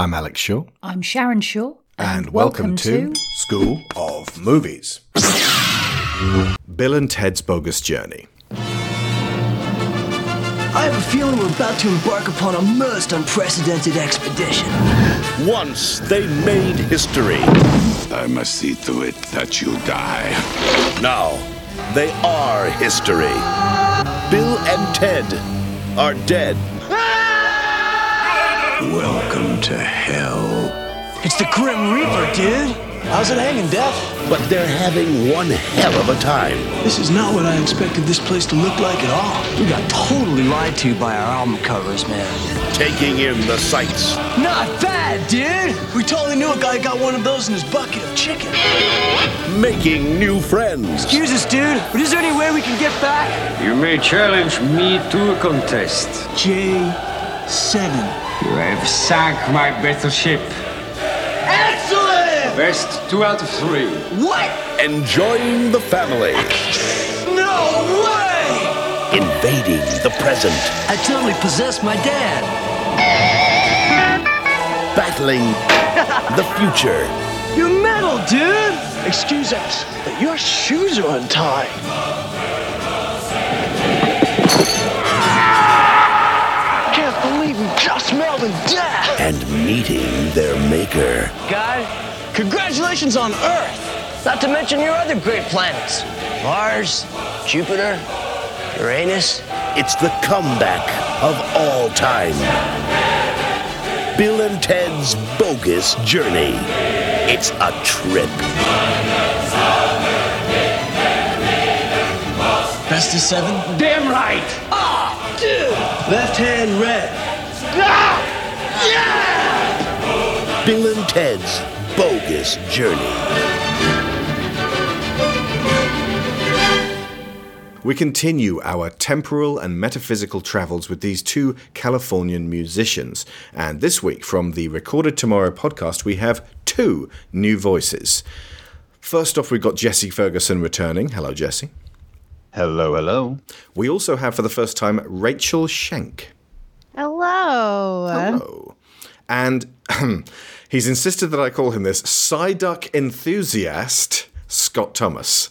I'm Alex Shaw. I'm Sharon Shaw. And, welcome, to, School of Movies. Bill and Ted's Bogus Journey. I have a feeling we're about to embark upon a most unprecedented expedition. Once they made history. I must see to it that you die. Now they are history. Bill and Ted are dead. Welcome to hell. It's the Grim Reaper, dude. How's it hanging, Death? But they're having one hell of a time. This is not what I expected this place to look like at all. We got totally lied to by our album covers, man. Taking in the sights. Not bad, dude. We totally knew a guy got one of those in his bucket of chicken. Making new friends. Excuse us, dude, but is there any way we can get back? You may challenge me to a contest. J7. You have sunk my battleship. Excellent! Best two out of three. What? Enjoying the family. No way! Invading the present. I totally possessed my dad. Battling the future. You metal, dude! Excuse us, but your shoes are untied. Can't believe we just melvined death! And meeting their maker. Guy, congratulations on Earth! Not to mention your other great planets Mars, Jupiter, Uranus. It's the comeback of all time. Bill and Ted's Bogus Journey. It's a trip. Best of seven? Damn right! Ah, dude! Left hand red. Bill and Ted's Bogus Journey. We continue our temporal and metaphysical travels with these two Californian musicians. And this week, from the Recorded Tomorrow podcast, we have two new voices. First off, we've got Jesse Ferguson returning. Hello, Jesse. Hello, hello. We also have for the first time Rachel Schenk. Hello. Hello. And he's insisted that I call him this Psyduck enthusiast, Scott Thomas.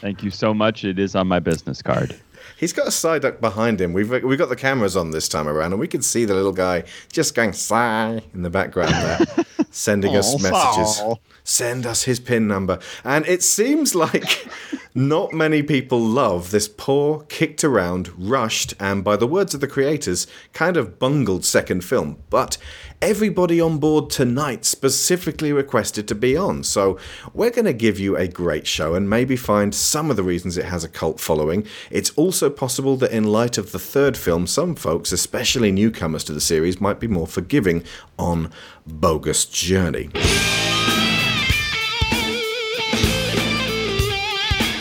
Thank you so much. It is on my business card. He's got a Psyduck behind him. We've we've got the cameras on this time around, and we can see the little guy just going sigh in the background there, sending us oh, Aw, messages. Send us his pin number. And it seems like not many people love this poor, kicked around, rushed, and by the words of the creators, kind of bungled second film. But everybody on board tonight specifically requested to be on. So we're going to give you a great show and maybe find some of the reasons it has a cult following. It's also possible that in light of the third film, some folks, especially newcomers to the series, might be more forgiving on Bogus Journey.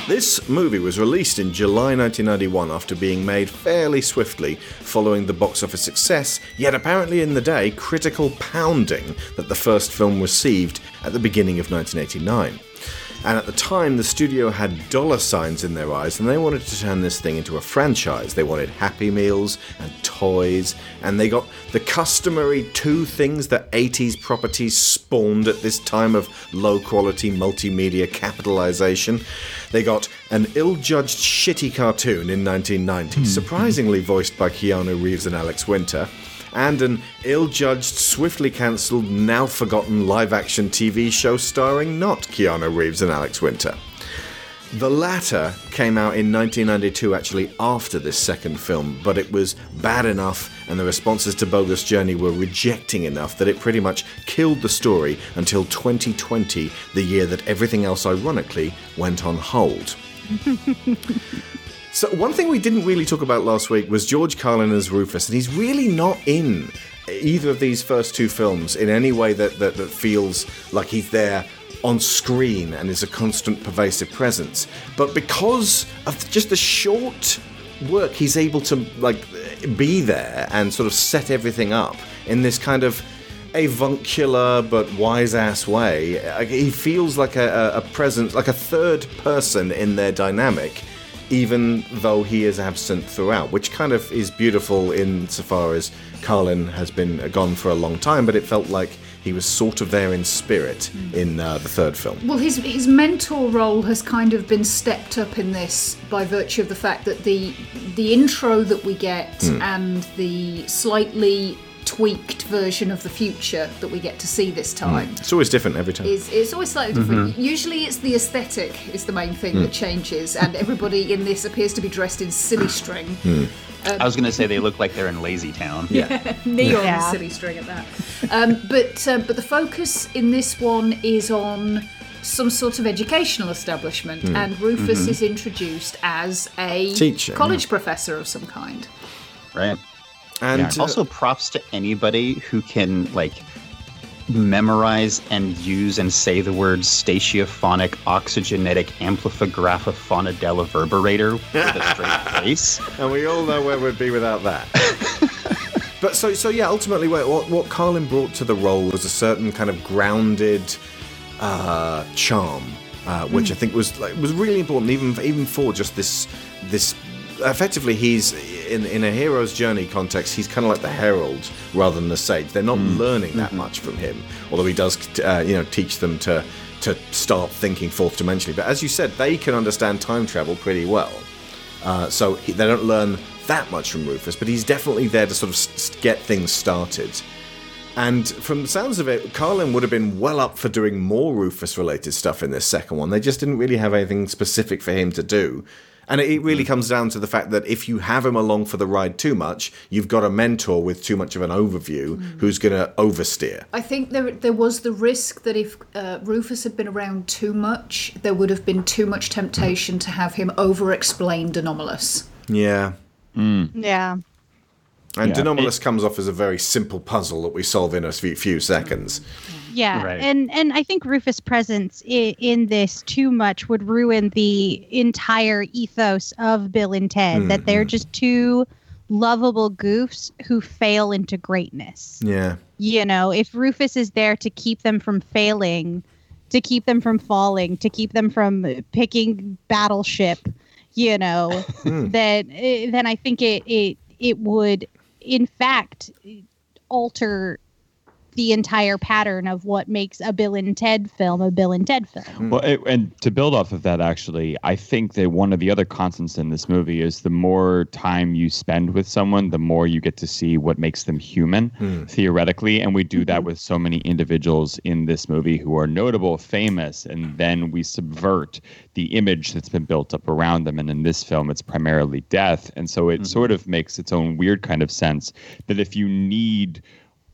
This movie was released in July 1991 after being made fairly swiftly following the box office success, yet apparently in the day critical pounding that the first film received at the beginning of 1989. And at the time, the studio had dollar signs in their eyes, and they wanted to turn this thing into a franchise. They wanted Happy Meals and toys, and they got the customary two things that 80s properties spawned at this time of low quality multimedia capitalization. They got an ill judged shitty cartoon in 1990, hmm. surprisingly voiced by Keanu Reeves and Alex Winter and an ill judged, swiftly cancelled, now forgotten live action TV show starring not Keanu Reeves and Alex Winter. The latter came out in 1992, actually after this second film, but it was bad enough and the responses to Bogus Journey were rejecting enough that it pretty much killed the story until 2020, the year that everything else ironically went on hold. So one thing we didn't really talk about last week was George Carlin as Rufus, and he's really not in either of these first two films in any way that, that, that feels like he's there on screen and is a constant pervasive presence. But because of just the short work, he's able to like be there and sort of set everything up in this kind of avuncular but wise ass way. He feels like a, a a presence, like a third person in their dynamic even though he is absent throughout, which kind of is beautiful insofar as Carlin has been gone for a long time, but it felt like he was sort of there in spirit in uh, the third film. Well, his his mentor role has kind of been stepped up in this by virtue of the fact that the the intro that we get and the slightly tweaked version of the future that we get to see this mm. time It's always different every time. is it's always slightly different. Mm-hmm. Usually, it's the aesthetic is the main thing mm. that changes, and everybody in this appears to be dressed in silly string, mm. um, I was gonna say they look like they're in Lazy Town. yeah. neon Yeah. silly string at that. Um, but uh, but the focus in this one is on some sort of educational establishment, and Rufus mm-hmm. is introduced as a Teacher, college professor of some kind. Right. And uh, Also, props to anybody who can like memorize and use and say the words stachiophonic oxygenetic amplifigraphophonadella verberator with a straight face. and we all know where we'd be without that. but so so yeah, ultimately, what what what Carlin brought to the role was a certain kind of grounded uh, charm, uh, which I think was like, was really important, even even for just this this. Effectively, he's in in a hero's journey context. He's kind of like the herald rather than the sage. They're not learning that much from him, although he does, uh, you know, teach them to to start thinking fourth dimensionally. But as you said, they can understand time travel pretty well. Uh, so he, they don't learn that much from Rufus, but he's definitely there to sort of s- s- get things started. And from the sounds of it, Carlin would have been well up for doing more Rufus related stuff in this second one. They just didn't really have anything specific for him to do. And it really mm-hmm. comes down to the fact that if you have him along for the ride too much, you've got a mentor with too much of an overview mm-hmm. who's going to oversteer. I think there there was the risk that if uh, Rufus had been around too much, there would have been too much temptation to have him over-explained De Nomolos. Yeah. Mm. Yeah. And Yeah. De Nomolos comes off as a very simple puzzle that we solve in a few, few seconds. Yeah, Right. and and I think Rufus' presence in, in this too much would ruin the entire ethos of Bill and Ted. That they're just two lovable goofs who fail into greatness. Yeah. You know, if Rufus is there to keep them from failing, to keep them from falling, to keep them from picking battleship, you know, then eh, then I think it it it would in fact alter the entire pattern of what makes a Bill and Ted film a Bill and Ted film. Hmm. Well, it, and to build off of that, actually, I think that one of the other constants in this movie is the more time you spend with someone, the more you get to see what makes them human, hmm. theoretically. And we do mm-hmm. that with so many individuals in this movie who are notable, famous, and then we subvert the image that's been built up around them. And in this film, it's primarily death. And so it hmm. sort of makes its own weird kind of sense that if you need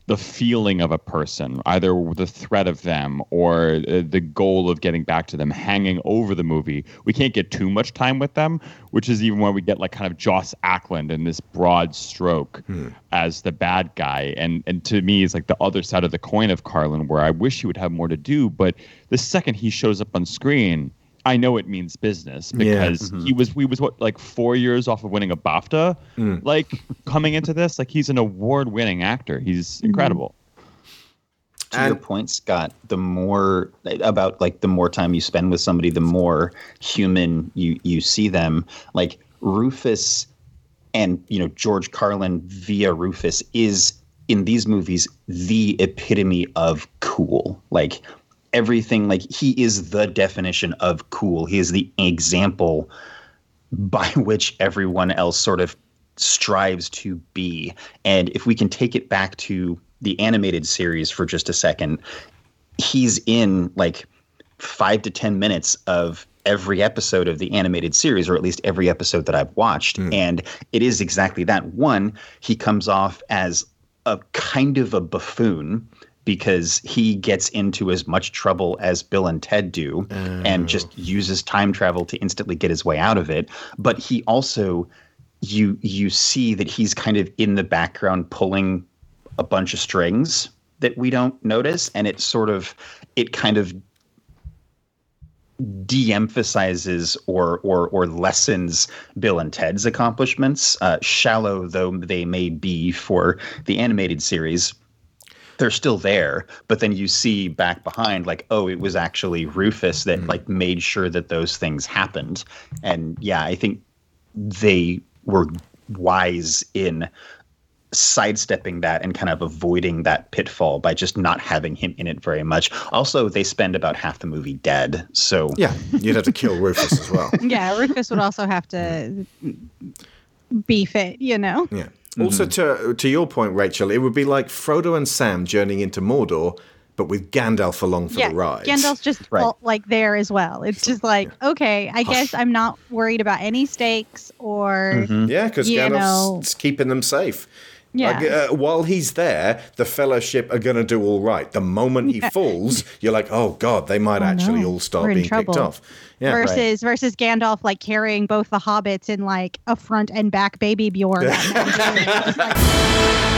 the feeling of a person, either the threat of them or uh, the goal of getting back to them hanging over the movie. We can't get too much time with them, which is even when we get like kind of Joss Ackland in this broad stroke as the bad guy. And and to me, it's like the other side of the coin of Carlin, where I wish he would have more to do. But the second he shows up on screen, I know it means business Yeah. because mm-hmm. he was we was what like four years off of winning a BAFTA, mm. like coming into this. Like he's an award winning actor. He's mm-hmm. incredible. To your point, Scott, the more about like the more time you spend with somebody, the more human you you see them. Like Rufus and you know George Carlin via Rufus is in these movies the epitome of cool. Like everything, like he is the definition of cool. He is the example by which everyone else sort of strives to be. And if we can take it back to the animated series for just a second, he's in like five to 10 minutes of every episode of the animated series, or at least every episode that I've watched. Hmm. And it is exactly that. One, he comes off as a kind of a buffoon because he gets into as much trouble as Bill and Ted do and just uses time travel to instantly get his way out of it. But he also you you see that he's kind of in the background pulling a bunch of strings that we don't notice and it sort of it kind of de-emphasizes or or or lessens Bill and Ted's accomplishments, uh, shallow though they may be for the animated series. They're still there but then you see back behind like oh it was actually rufus that Mm. like made sure that those things happened and yeah i think they were wise in sidestepping that and kind of avoiding that pitfall by just not having him in it very much also they spend about half the movie dead so Yeah, you'd have to kill Rufus as well. Yeah, Rufus would also have to beef it, you know? Yeah. Also, mm-hmm. to to your point, Rachel, it would be like Frodo and Sam journeying into Mordor, but with Gandalf along for yeah, the ride. Gandalf's just Right. all, like there as well. It's just like, okay, I guess I'm not worried about any stakes or mm-hmm. Yeah, because Gandalf's know- keeping them safe. Yeah. Like, uh, while he's there, the Fellowship are going to do all right. The moment he falls, you're like, oh god, they might actually no, all start being picked off. Yeah, versus versus Gandalf like carrying both the hobbits in like a front and back baby Bjorn.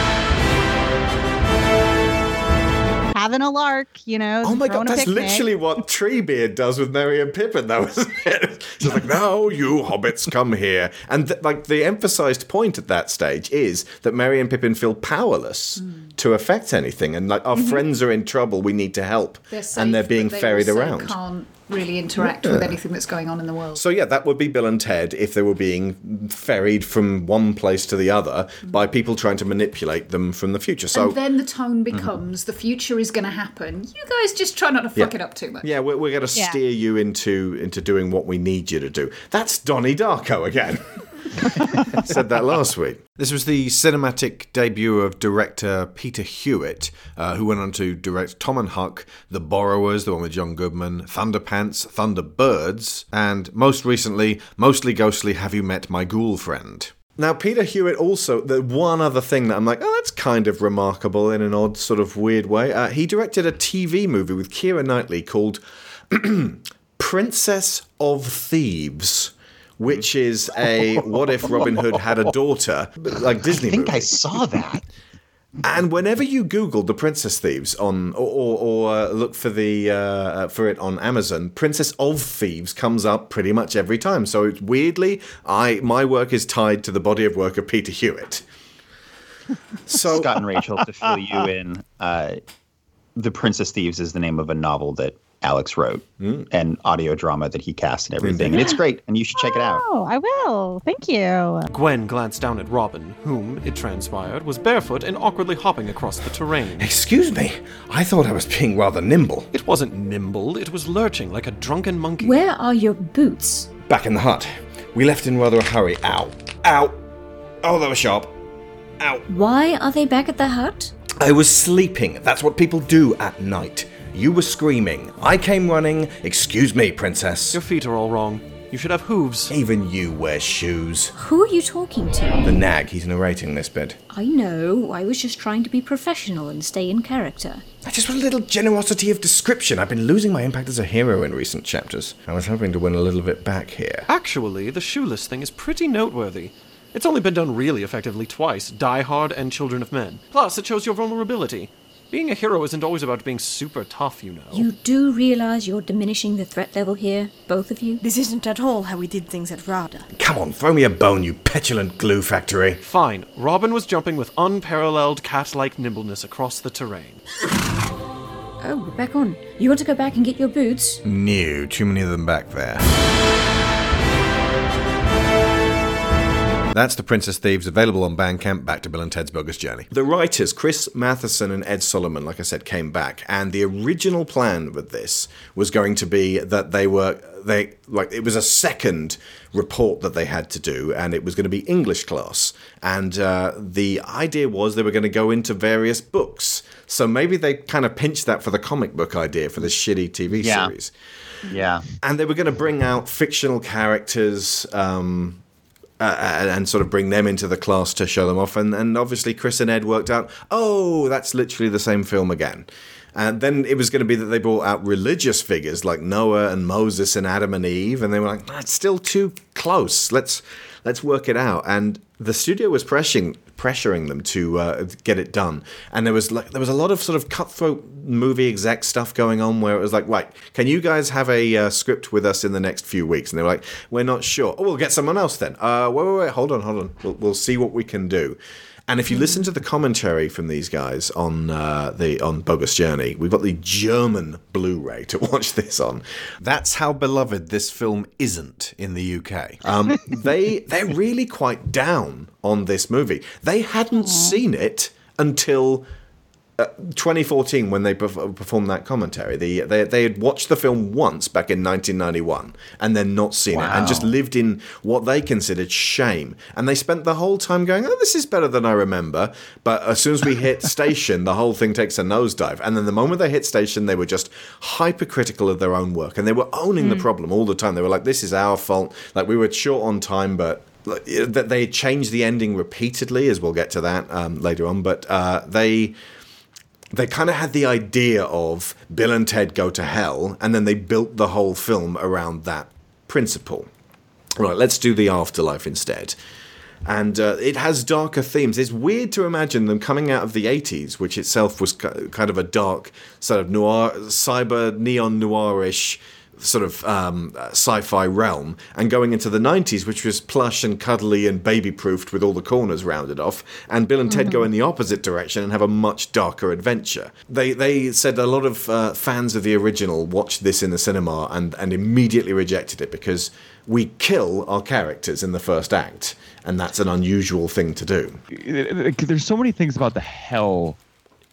having a lark, you know. Oh my god, that's literally what Treebeard does with Merry and Pippin, though, isn't it? She's like, "Now you hobbits come here," and th- like the emphasized point at that stage is that Merry and Pippin feel powerless Hmm. to affect anything, and like our Mm-hmm. friends are in trouble, we need to help, They're safe, and they're but being they ferried also around. Can't really interact with anything that's going on in the world. So yeah, that would be Bill and Ted if they were being ferried from one place to the other by people trying to manipulate them from the future. So and then the tone becomes the future is going to happen. You guys just try not to fuck Yeah. it up too much. Yeah, we're, we're going to Yeah. steer you into into doing what we need you to do. That's Donnie Darko again. Said that last week. This was the cinematic debut of director Peter Hewitt, uh, who went on to direct Tom and Huck, The Borrowers, the one with John Goodman, Thunderpants, Thunderbirds, and most recently, Mostly Ghostly Have You Met My Ghoul Friend? Now, Peter Hewitt also, the one other thing that I'm like, oh, that's kind of remarkable in an odd, sort of weird way. Uh, he directed a TV movie with Keira Knightley called Princess of Thieves, which is a what if Robin Hood had a daughter, like Disney i think movie. i saw that And whenever you Google the Princess Thieves on, or, or, or uh, look for the uh, for it on Amazon, Princess of Thieves comes up pretty much every time. So it's weirdly, I my work is tied to the body of work of Peter Hewitt. So Scott and Rachel to fill you in. Uh, the Princess Thieves is the name of a novel that Alex wrote, mm. and audio drama that he cast and everything, and it's great, and you should check it out. Oh, I will. Thank you. Gwen glanced down at Robin, whom, it transpired, was barefoot and awkwardly hopping across the terrain. excuse me, I thought I was being rather nimble. It wasn't nimble, it was lurching like a drunken monkey. Where are your boots? Back in the hut, we left in rather a hurry. Ow, ow, oh, that was sharp. Ow. Why are they back at the hut? I was sleeping. That's what people do at night. You were screaming. I came running. Excuse me, princess. Your feet are all wrong. You should have hooves. Even you wear shoes. Who are you talking to? The nag, he's narrating this bit. I know, I was just trying to be professional and stay in character. I just want a little generosity of description. I've been losing my impact as a hero in recent chapters. I was hoping to win a little bit back here. Actually, the shoeless thing is pretty noteworthy. It's only been done really effectively twice Die Hard and Children of Men. Plus, it shows your vulnerability. Being a hero isn't always about being super tough, you know. You do realize you're diminishing the threat level here, both of you? This isn't at all how we did things at Rada. Come on, throw me a bone, you petulant glue factory. Fine, Robin was jumping with unparalleled cat like nimbleness across the terrain. Oh, we're back on. You want to go back and get your boots? No, too many of them back there. That's The Princess Thieves, available on Bandcamp, back to Bill and Ted's Bogus Journey. The writers, Chris Matheson and Ed Solomon, like I said, came back, and the original plan with this was going to be that they were, they, like, it was a second report that they had to do, and it was going to be English class. And uh, the idea was they were going to go into various books. So maybe they kind of pinched that for the comic book idea for this shitty TV Yeah. series Yeah. and they were going to bring out fictional characters um, uh, and, sort of bring them into the class to show them off. And, and obviously, Chris and Ed worked out, oh, that's literally the same film again. And then it was going to be that they brought out religious figures like Noah and Moses and Adam and Eve, and they were like, that's still too close. Let's let's work it out. And the studio was pressuring pressuring them to uh, get it done. And there was like there was a lot of sort of cutthroat movie exec stuff going on where it was like, right, can you guys have a uh, script with us in the next few weeks? And they were like, we're not sure. Oh, we'll get someone else then. Uh, wait, wait, wait, hold on, hold on. We'll, we'll see what we can do. And if you listen to the commentary from these guys on uh, the on Bogus Journey, we've got the German Blu-ray to watch this on. That's how beloved this film isn't in the UK. Um, they they're really quite down on this movie. They hadn't seen it until uh, 2014 when they performed that commentary. The, they, they had watched the film once back in 1991 and then not seen it and just lived in what they considered shame. And they spent the whole time going, oh, this is better than I remember. But as soon as we hit station, the whole thing takes a nosedive. And then the moment they hit station, they were just hypercritical of their own work and they were owning the problem all the time. They were like, this is our fault. Like we were short on time, but that they changed the ending repeatedly, as we'll get to that um, later on. But uh, they they kind of had the idea of Bill and Ted go to hell, and then they built the whole film around that principle. Right, let's do the afterlife instead. And uh, it has darker themes. It's weird to imagine them coming out of the 80s, which itself was kind of a dark, sort of noir, cyber, neon noirish sort of um, sci-fi realm, and going into the 90s, which was plush and cuddly and baby-proofed with all the corners rounded off, and Bill and Ted go in the opposite direction and have a much darker adventure. They they said a lot of uh, fans of the original watched this in the cinema and and immediately rejected it because we kill our characters in the first act, and that's an unusual thing to do. there's so many things about the hell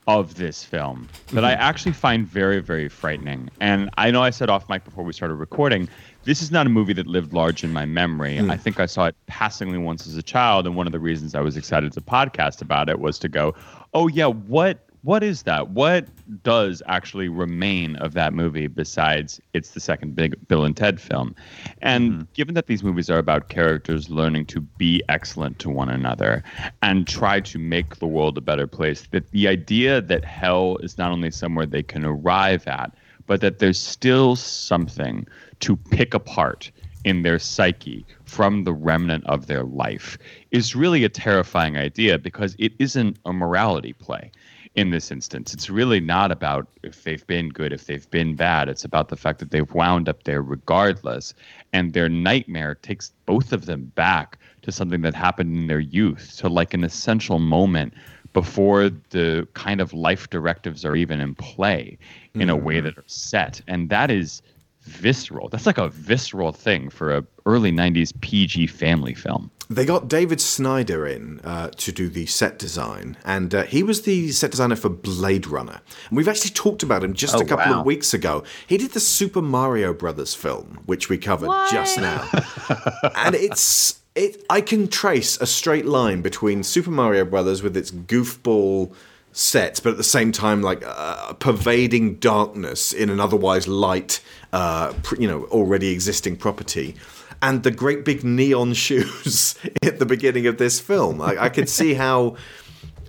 of this film that I mm-hmm. actually find very, very frightening. And I know I said off mic before we started recording, this is not a movie that lived large in my memory. Mm. I think I saw it passingly once as a child, and one of the reasons I was excited to podcast about it was to go, "Oh yeah, what what is that? What does actually remain of that movie besides it's the second big Bill and Ted film? And mm-hmm. given that these movies are about characters learning to be excellent to one another and try to make the world a better place, that the idea that hell is not only somewhere they can arrive at, but that there's still something to pick apart in their psyche from the remnant of their life is really a terrifying idea because it isn't a morality play in this instance. It's really not about if they've been good, if they've been bad. It's about the fact that they've wound up there regardless. And their nightmare takes both of them back to something that happened in their youth, to like an essential moment before the kind of life directives are even in play in a way mm-hmm. that are set. And that is visceral. That's like a visceral thing for a early 90s PG family film. They got David Snyder in uh, to do the set design, and uh, he was the set designer for Blade Runner. And we've actually talked about him just Oh, a couple wow. of weeks ago. He did the Super Mario Brothers film, which we covered just now, and it's it. I can trace a straight line between Super Mario Brothers with its goofball sets, but at the same time, like uh, pervading darkness in an otherwise light, uh, you know, already existing property. And the great big neon shoes at the beginning of this film. I, I could see how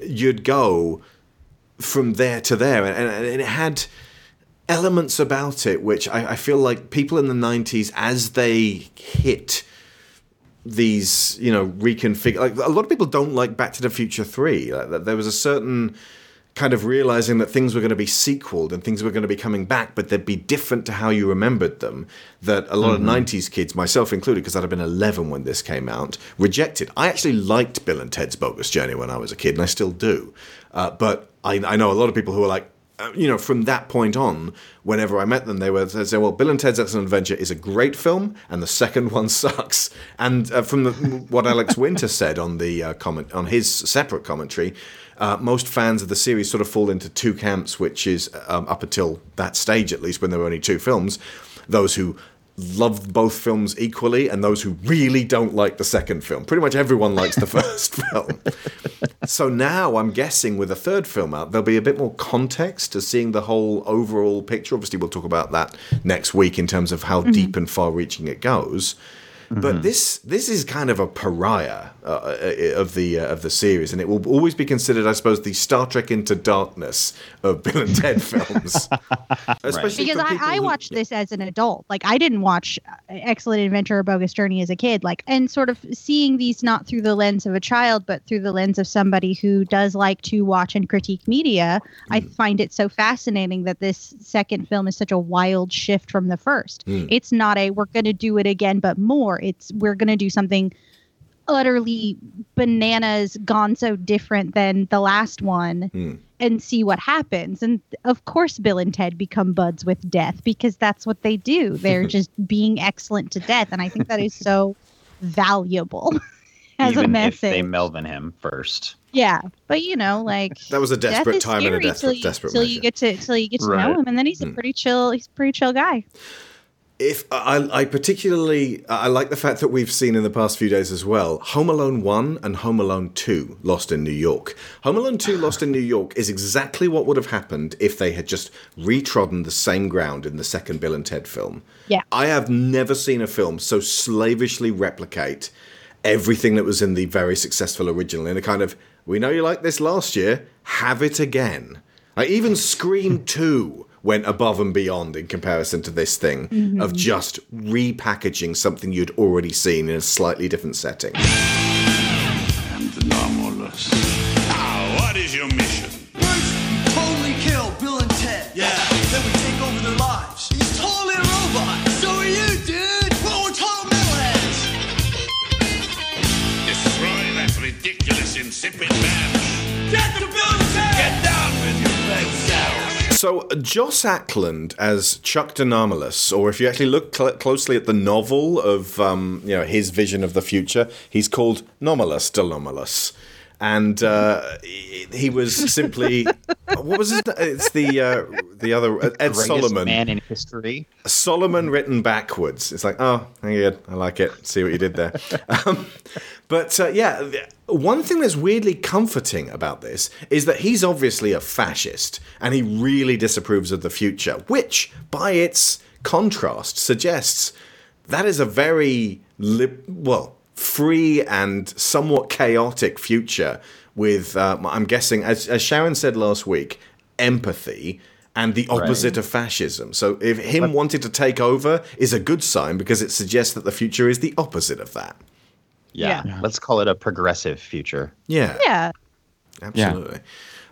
you'd go from there to there, and, and it had elements about it which I, I feel like people in the 90s, as they hit these, you know, reconfigure. Like a lot of people don't like Back to the Future Three. Like, there was a certain kind of realizing that things were going to be sequeled and things were going to be coming back, but they'd be different to how you remembered them. That a lot of '90s kids, myself included, because I'd have been 11 when this came out, rejected. I actually liked Bill and Ted's Bogus Journey when I was a kid, and I still do. Uh, but I, I know a lot of people who are like, uh, you know, from that point on, whenever I met them, they were they say, "Well, Bill and Ted's Excellent Adventure is a great film, and the second one sucks." And uh, from the, what Alex Winter said on the uh, comment on his separate commentary, uh, most fans of the series sort of fall into two camps, which is um, up until that stage, at least when there were only two films, those who loved both films equally and those who really don't like the second film. Pretty much everyone likes the first film. So now I'm guessing with a third film out, there'll be a bit more context to seeing the whole overall picture. Obviously, we'll talk about that next week in terms of how deep and far reaching it goes. But this this is kind of a pariah uh, of the uh, of the series, and it will always be considered, I suppose, the Star Trek Into Darkness of Bill and Ted films. Especially because for I, people I who- watched this as an adult. Like I didn't watch uh, Excellent Adventure or Bogus Journey as a kid. Like and sort of seeing these not through the lens of a child, but through the lens of somebody who does like to watch and critique media. I Mm. find it so fascinating that this second film is such a wild shift from the first. Mm. It's not a we're going to do it again, but more. It's we're going to do something utterly bananas gone so different than the last one Hmm. and see what happens. And of course, Bill and Ted become buds with death because that's what they do. They're just being excellent to death. And I think that is so valuable as Even a message. if they Melvin him first. yeah. But you know, like That was a desperate is time and a scary till desperate, you, desperate till measure. you get to till you get to Right. know him, and then he's a pretty chill. He's a pretty chill guy. If I, I particularly I like the fact that we've seen in the past few days as well, Home Alone One and Home Alone Two, Lost in New York. Home Alone Two, Lost in New York, is exactly what would have happened if they had just retrodden the same ground in the second Bill and Ted film. Yeah. I have never seen a film so slavishly replicate everything that was in the very successful original in a kind of we know you liked this last year, have it again. Like even Scream 2 went above and beyond in comparison to this thing Mm-hmm. of just repackaging something you'd already seen in a slightly different setting. And anomalous. Now, what is your mission? Totally kill Bill and Ted. Yeah. Then we take over their lives. He's totally a robot. So are you, dude. Well, we're total metalheads. Destroy that ridiculous, insipid man. So, uh, Joss Ackland as Chuck De Nomolos, or if you actually look cl- closely at the novel of um, you know his vision of the future, he's called Nomolos Denomalous. And uh, he he was simply what was it? It's the uh, the other uh, Ed Solomon. man in history. Solomon written backwards. It's like, oh, good. I like it. See what you did there. um, but uh, yeah, one thing that's weirdly comforting about this is that he's obviously a fascist and he really disapproves of the future, which, by its contrast, suggests that is a very lib- well free and somewhat chaotic future with uh, i'm guessing as, as sharon said last week empathy and the opposite of fascism so if him wanting to take over is a good sign because it suggests that the future is the opposite of that Yeah. Let's call it a progressive future. yeah Yeah. absolutely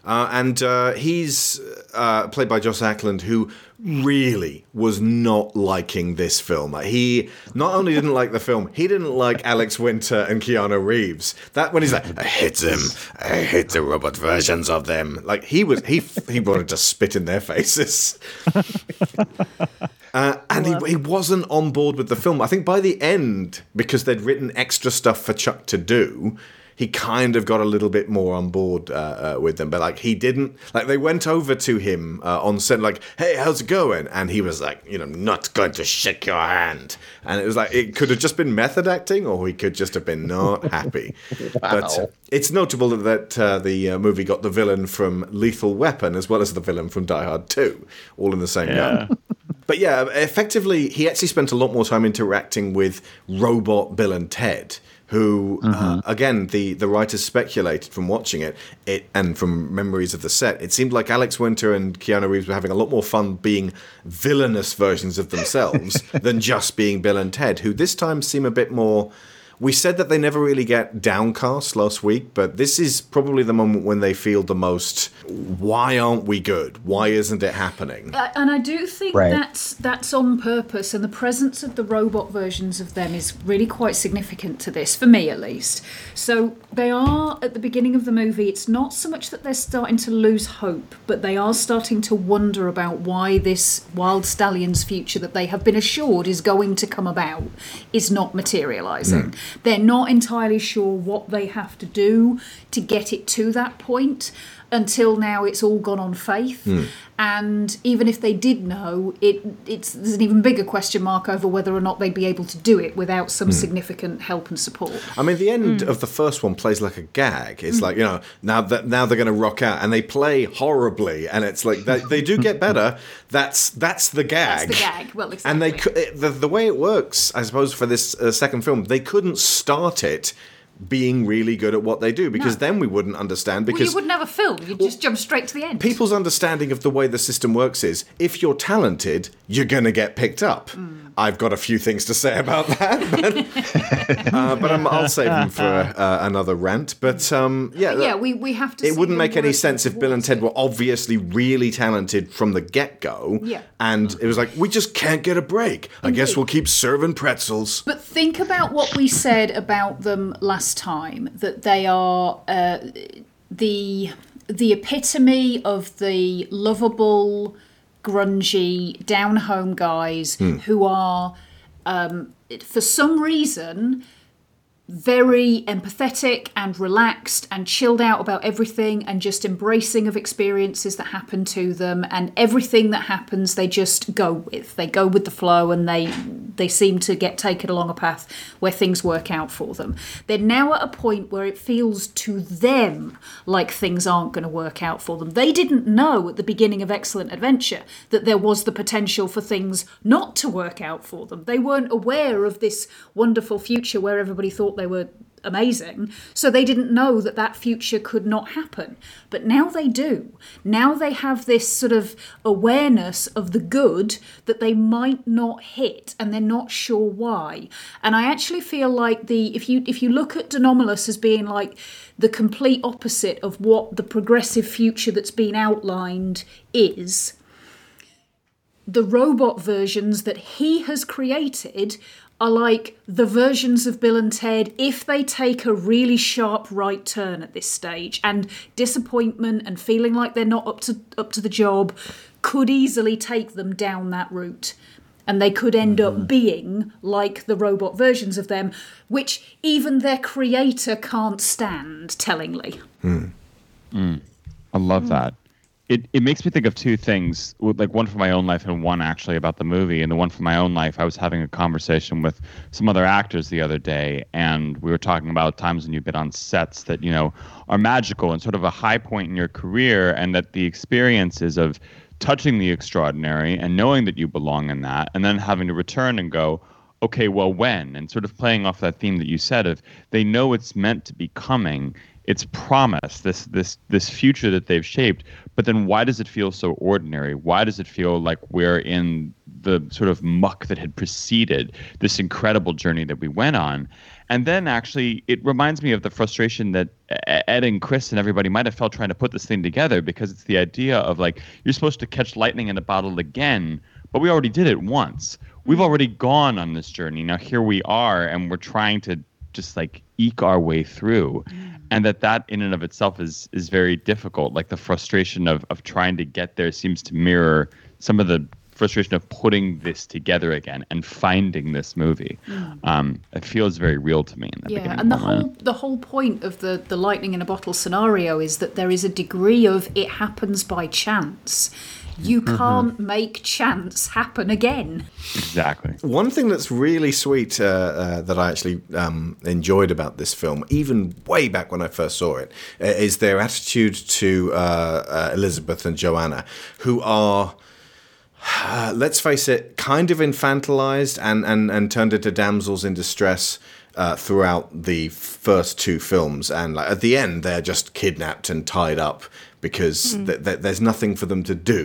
Uh, and uh, he's uh, played by Joss Ackland, who really was not liking this film. He not only didn't like the film, he didn't like Alex Winter and Keanu Reeves. That when he's like, "I hate them, I hate the robot versions of them." Like he was, he he wanted to spit in their faces. Uh, and he, he wasn't on board with the film. I think by the end, because they'd written extra stuff for Chuck to do, he kind of got a little bit more on board uh, uh, with them. But like he didn't, like they went over to him uh, on set, like, "Hey, how's it going?" And he was like, "You know, not going to shake your hand." And it was like it could have just been method acting, or he could just have been not happy. But uh, it's notable that uh, the uh, movie got the villain from Lethal Weapon as well as the villain from Die Hard Two, all in the same Yeah. gun. But yeah, effectively, he actually spent a lot more time interacting with robot Bill and Ted, who, uh, again, the, the writers speculated from watching it, it and from memories of the set, it seemed like Alex Winter and Keanu Reeves were having a lot more fun being villainous versions of themselves than just being Bill and Ted, who this time seem a bit more. We said that they never really get downcast last week, but this is probably the moment when they feel the most. Why aren't we good? Why isn't it happening? Uh, and I do think Right. that's that's on purpose, and the presence of the robot versions of them is really quite significant to this, for me at least. So they are at the beginning of the movie. It's not so much that they're starting to lose hope, but they are starting to wonder about why this wild stallion's future that they have been assured is going to come about is not materializing. They're not entirely sure what they have to do to get it to that point. Until now, it's all gone on faith, and even if they did know, it it's there's an even bigger question mark over whether or not they'd be able to do it without some significant help and support. I mean, the end of the first one plays like a gag. It's Mm. like you know now that now they're going to rock out, and they play horribly, and it's like they, they do get better. That's that's the gag. That's the gag. Well, exactly. And they the the way it works, I suppose, for this uh, second film, they couldn't start it being really good at what they do because No. then we wouldn't understand well, because you would never film. You'd just jump straight to the end. people's understanding of the way the system works is if you're talented, you're going to get picked up. Mm. I've got a few things to say about that, but, uh, but I'm, I'll save them for uh, another rant. But um, yeah, yeah, we, we have to. it wouldn't make any sense if Bill and Ted were obviously really talented from the get go. Yeah. And it was like, we just can't get a break. I guess we'll keep serving pretzels. But think about what we said about them last time that they are uh, the the epitome of the lovable, grungy, down home guys Hmm. who are, um, for some reason, very empathetic and relaxed and chilled out about everything and just embracing of experiences that happen to them. And everything that happens they just go with. They go with the flow and they they seem to get taken along a path where things work out for them. They're now at a point where it feels to them like things aren't going to work out for them. They didn't know at the beginning of excellent adventure that there was the potential for things not to work out for them. They weren't aware of this wonderful future where everybody thought they were amazing. So they didn't know that that future could not happen. But now they do. Now they have this sort of awareness of the good that they might not hit and they're not sure why. And I actually feel like the if you if you look at De Nomolos as being like the complete opposite of what the progressive future that's been outlined is, the robot versions that he has created are like the versions of Bill and Ted if they take a really sharp right turn at this stage. And disappointment and feeling like they're not up to up to the job could easily take them down that route. And they could end up mm-hmm. being like the robot versions of them which even their creator can't stand tellingly. Mm. I love hmm. that. It it makes me think of two things, like one for my own life and one actually about the movie. And the one for my own life, I was having a conversation with some other actors the other day, and we were talking about times when you've been on sets that you know are magical and sort of a high point in your career, and that the experiences of touching the extraordinary and knowing that you belong in that, and then having to return and go, okay, well, when? And sort of playing off that theme that you said of they know it's meant to be coming, it's promise, this this this future that they've shaped. But then why does it feel so ordinary? Why does it feel like we're in the sort of muck that had preceded this incredible journey that we went on? And then actually, it reminds me of the frustration that Ed and Chris and everybody might have felt trying to put this thing together because it's the idea of like, you're supposed to catch lightning in a bottle again, but we already did it once. We've already gone on this journey. Now here we are, and we're trying to just like eke our way through and that that in and of itself is is very difficult like the frustration of of trying to get there seems to mirror some of the frustration of putting this together again and finding this movie Mm. um it feels very real to me in that yeah and the moment. whole the whole point of the the lightning in a bottle scenario is that there is a degree of it happens by chance you Mhm. can't make chance happen again exactly One thing that's really sweet uh, uh, that I actually um, enjoyed about this film, even way back when I first saw it, uh, is their attitude to uh, uh, Elizabeth and Joanna, who are. uh, let's face it, kind of infantilized and, and, and turned into damsels in distress uh, throughout the first two films. And like, at the end, they're just kidnapped and tied up because Mm. th- th- there's nothing for them to do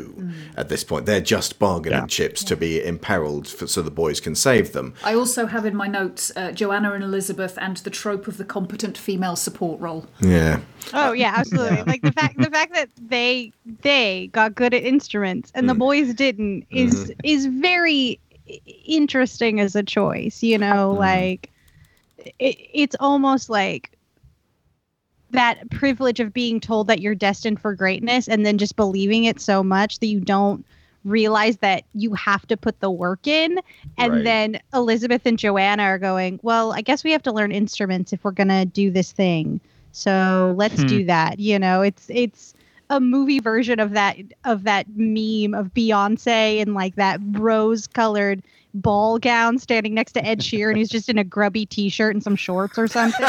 at this point. They're just bargaining chips to be imperiled for, so the boys can save them. i also have in my notes uh, joanna and elizabeth and the trope of the competent female support role Yeah. Oh yeah, absolutely. Like the fact the fact that they they got good at instruments and the boys didn't is Mhm. is very interesting as a choice. You know, like it, it's almost like that privilege of being told that you're destined for greatness and then just believing it so much that you don't realize that you have to put the work in and Right. then elizabeth and joanna are going well i guess we have to learn instruments if we're going to do this thing so let's Hmm. do that you know it's it's a movie version of that of that meme of beyonce in like that rose colored ball gown standing next to ed sheeran who's just in a grubby t-shirt and some shorts or something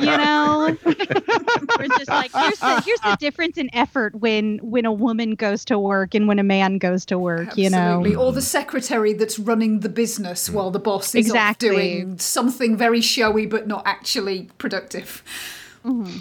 you know Where it's just like here's the here's the difference in effort when when a woman goes to work and when a man goes to work you know Absolutely. Or the secretary that's running the business mm. while the boss is off Exactly. doing something very showy but not actually productive. Mm-hmm.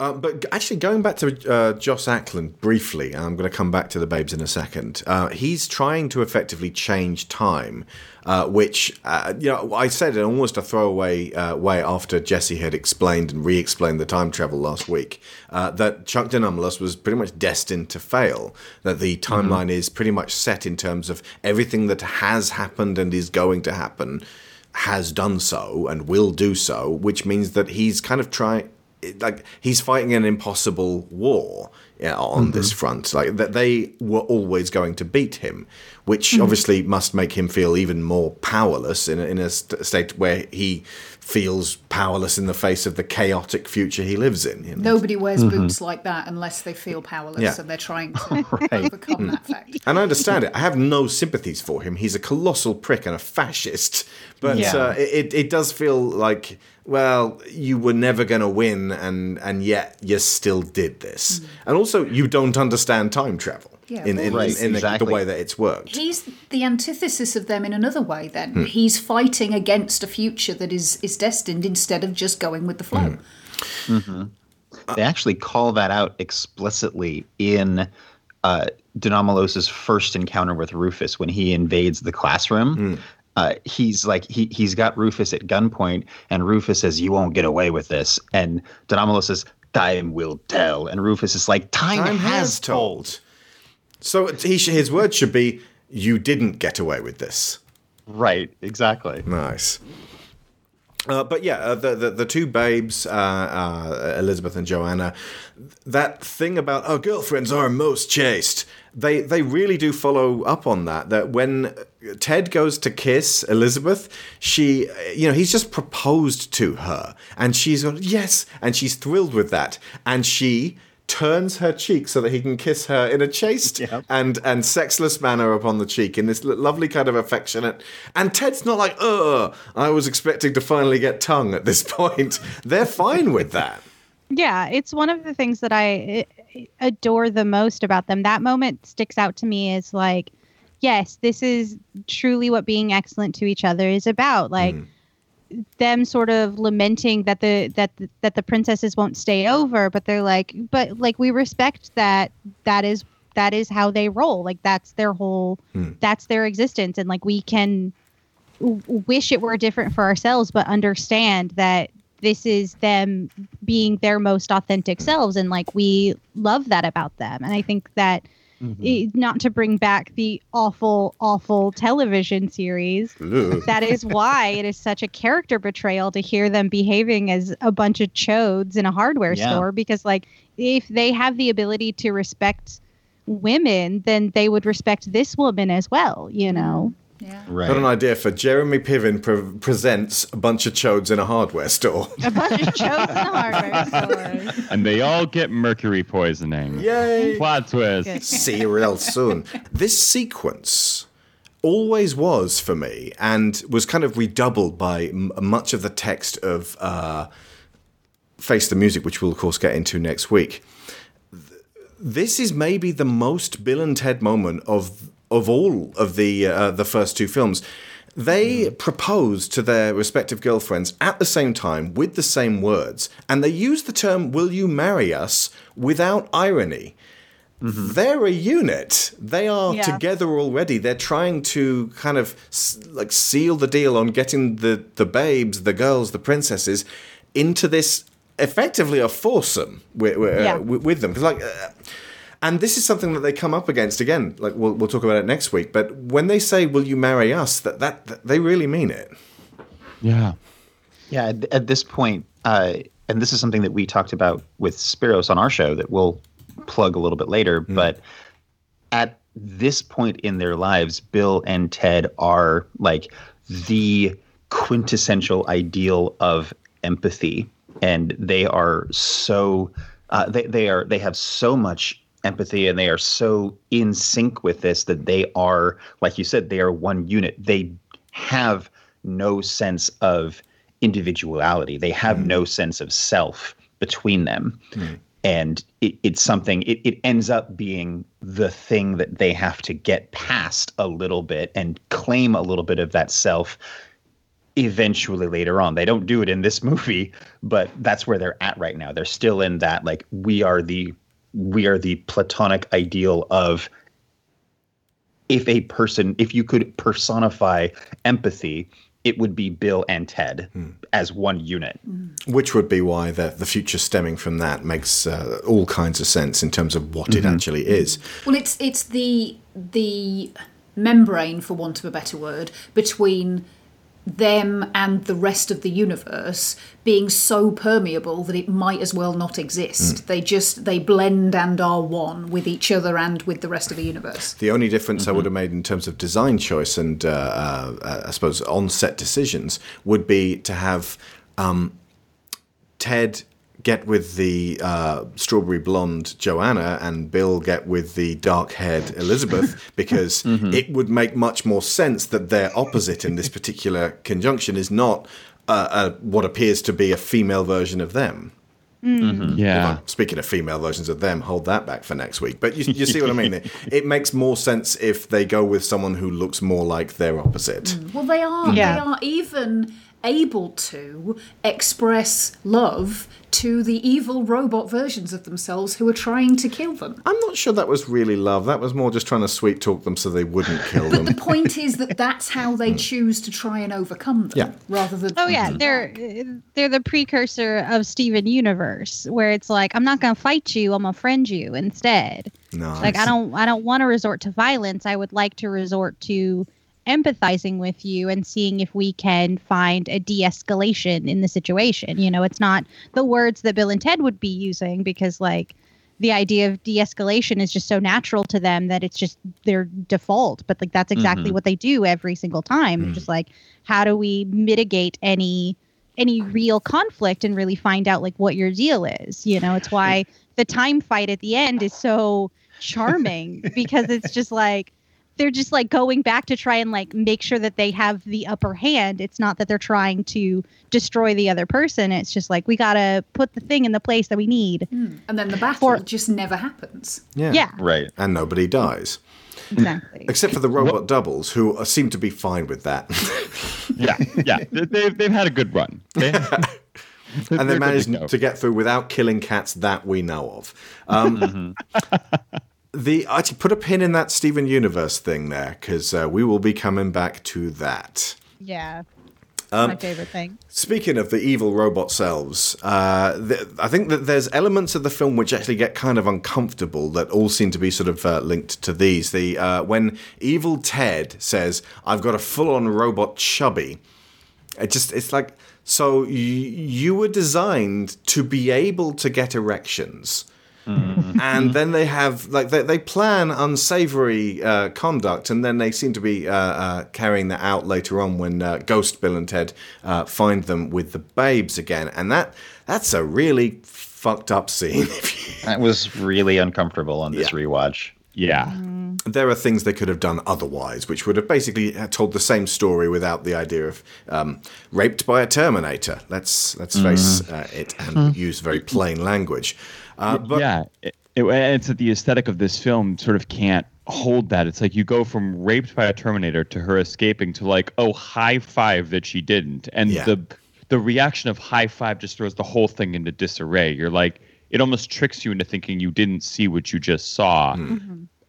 Uh, but actually, going back to uh, Joss Ackland briefly, and I'm going to come back to the babes in a second. Uh, he's trying to effectively change time, uh, which uh, you know I said in almost a throwaway uh, way after Jesse had explained and re-explained the time travel last week that Chuck De Nomolos was pretty much destined to fail. That the timeline is pretty much set in terms of everything that has happened and is going to happen has done so and will do so, which means that he's kind of trying like he's fighting an impossible war yeah, on this mm-hmm. front. Like that they were always going to beat him, which mm-hmm. obviously must make him feel even more powerless in a, in a st- state where he feels powerless in the face of the chaotic future he lives in. you know? Nobody wears mm-hmm. boots like that unless they feel powerless, Yeah. and they're trying to overcome that mm. fact. And I understand it. I have no sympathies for him. He's a colossal prick and a fascist. But Yeah. uh, it, it does feel like, well, you were never going to win, and, and yet you still did this. And also, you don't understand time travel Yeah, in, in, well, in, in the, exactly. the way that it's worked. He's the antithesis of them in another way. Then Hmm. he's fighting against a future that is is destined instead of just going with the flow. Hmm. They actually call that out explicitly in uh, De Nomolos's first encounter with Rufus when he invades the classroom. Uh, he's like he he's got Rufus at gunpoint, and Rufus says, "You won't get away with this." And De Nomolos says, "Time will tell." And Rufus is like, "Time, Time has, has told." told. So he, sh- his words should be, you didn't get away with this. Right, exactly. Nice. Uh, but yeah, uh, the, the the two babes, uh, uh, Elizabeth and Joanna, that thing about our girlfriends are most chaste. They they really do follow up on that. That when Ted goes to kiss Elizabeth, she you know he's just proposed to her, and she's gone yes, and she's thrilled with that, and she turns her cheek so that he can kiss her in a chaste and and sexless manner upon the cheek in this lovely kind of affectionate and Ted's not like ugh I was expecting to finally get tongue at this point they're fine with that Yeah, it's one of the things that I eh, adore the most about them. That moment sticks out to me as like, yes, this is truly what being excellent to each other is about. Like them sort of lamenting that the that the, that the princesses won't stay over, but they're like, but like we respect that that is that is how they roll. Like that's their whole hmm. that's their existence and like we can w- wish it were different for ourselves, but understand that this is them being their most authentic selves, and like we love that about them. And I think that Mm-hmm. i- not to bring back the awful, awful television series, Ugh. that is why it is such a character betrayal to hear them behaving as a bunch of chodes in a hardware Yeah. store. Because like if they have the ability to respect women, then they would respect this woman as well. You know. Yeah. got an idea for Jeremy Piven pre- presents a bunch of chodes in a hardware store A bunch of chodes in a hardware store. and they all get mercury poisoning. Yay! Plot twist. see you real soon. This sequence always was for me and was kind of redoubled by m- much of the text of uh, Face the Music, which we'll, of course, get into next week. Th- This is maybe the most Bill and Ted moment of of all of the uh, the first two films. They propose to their respective girlfriends at the same time with the same words, and they use the term "Will you marry us?" without irony they're a unit. They are Yeah. together already. They're trying to kind of like seal the deal on getting the the babes, the girls, the princesses into this effectively a foursome with, with, Yeah. uh, with, with them. 'Cause, like, uh, and this is something that they come up against again. Like we'll we'll talk about it next week. But when they say, "Will you marry us?" that that, that they really mean it. Yeah. Yeah, at, at this point, uh, and this is something that we talked about with Spiros on our show that we'll plug a little bit later. But at this point in their lives, Bill and Ted are like the quintessential ideal of empathy, and they are so uh, they they are they have so much empathy and they are so in sync with this that they are like you said they are one unit. They have no sense of individuality. They have hmm. no sense of self between them. Hmm. And it, it's something it, it ends up being the thing that they have to get past a little bit and claim a little bit of that self eventually later on. They don't do it in this movie, but that's where they're at right now. They're still in that like we are the we are the platonic ideal of if a person if you could personify empathy, it would be Bill and Ted hmm. as one unit. Hmm. Which would be why the, the future stemming from that makes uh, all kinds of sense in terms of what it mm-hmm. actually is. Well, it's it's the the membrane, for want of a better word, between them and the rest of the universe being so permeable that it might as well not exist. Mm. They just they blend and are one with each other and with the rest of the universe. The only difference I would have made in terms of design choice and, uh, uh, I suppose, on set decisions would be to have um, Ted get with the uh, strawberry blonde Joanna and Bill get with the dark haired Elizabeth because it would make much more sense that their opposite in this particular conjunction is not uh, uh, what appears to be a female version of them. Yeah. Speaking of female versions of them, hold that back for next week. But you, you see what I mean? It, it makes more sense if they go with someone who looks more like their opposite. Well, they are. Yeah. They are even able to express love to the evil robot versions of themselves who are trying to kill them. I'm not sure that was really love. That was more just trying to sweet talk them so they wouldn't kill them. But the point is that that's how they hmm. choose to try and overcome them, Yeah. rather than. Oh yeah, mhm. they're they're the precursor of Steven Universe, where it's like I'm not gonna fight you, I'm gonna friend you instead. Nice. Like I don't I don't want to resort to violence. I would like to resort to empathizing with you and seeing if we can find a de-escalation in the situation. You know, it's not the words that Bill and Ted would be using because like the idea of de-escalation is just so natural to them that it's just their default but like that's exactly Mhm. what they do every single time Mm. just like how do we mitigate any any real conflict and really find out like what your deal is you know it's why the time fight at the end is so charming because it's just like they're just like going back to try and like make sure that they have the upper hand it's not that they're trying to destroy the other person it's just like we gotta put the thing in the place that we need And then the battle just never happens. Yeah. Yeah. Right. And nobody dies. Exactly. Except for the robot doubles, who uh, seem to be fine with that. yeah, yeah. They- They've, they've had a good run. They- and They're they good managed to to get through without killing cats that we know of. Um, the actually put a pin in that Steven Universe thing there because uh, we will be coming back to that. yeah Um, my favorite thing Speaking of the evil robot selves, uh, th- I think that there's elements of the film which actually get kind of uncomfortable that all seem to be sort of uh, linked to these. The uh, when evil Ted says, "I've got a full-on robot chubby," it just it's like so y- you were designed to be able to get erections. And then they have like they, they plan unsavory uh, conduct, and then they seem to be uh, uh, carrying that out later on when uh, Ghost Bill and Ted uh, find them with the babes again, and that that's a really fucked up scene. That was really uncomfortable on this rewatch. Yeah. there are things they could have done otherwise, which would have basically told the same story without the idea of um, raped by a Terminator. Let's let's face uh, it and Mm. use very plain language. Uh, but yeah, it, it, it's that the aesthetic of this film sort of can't hold that. It's like you go from raped by a Terminator to her escaping to like, oh, high five that she didn't, and Yeah. the the reaction of high five just throws the whole thing into disarray. You're like, it almost tricks you into thinking you didn't see what you just saw.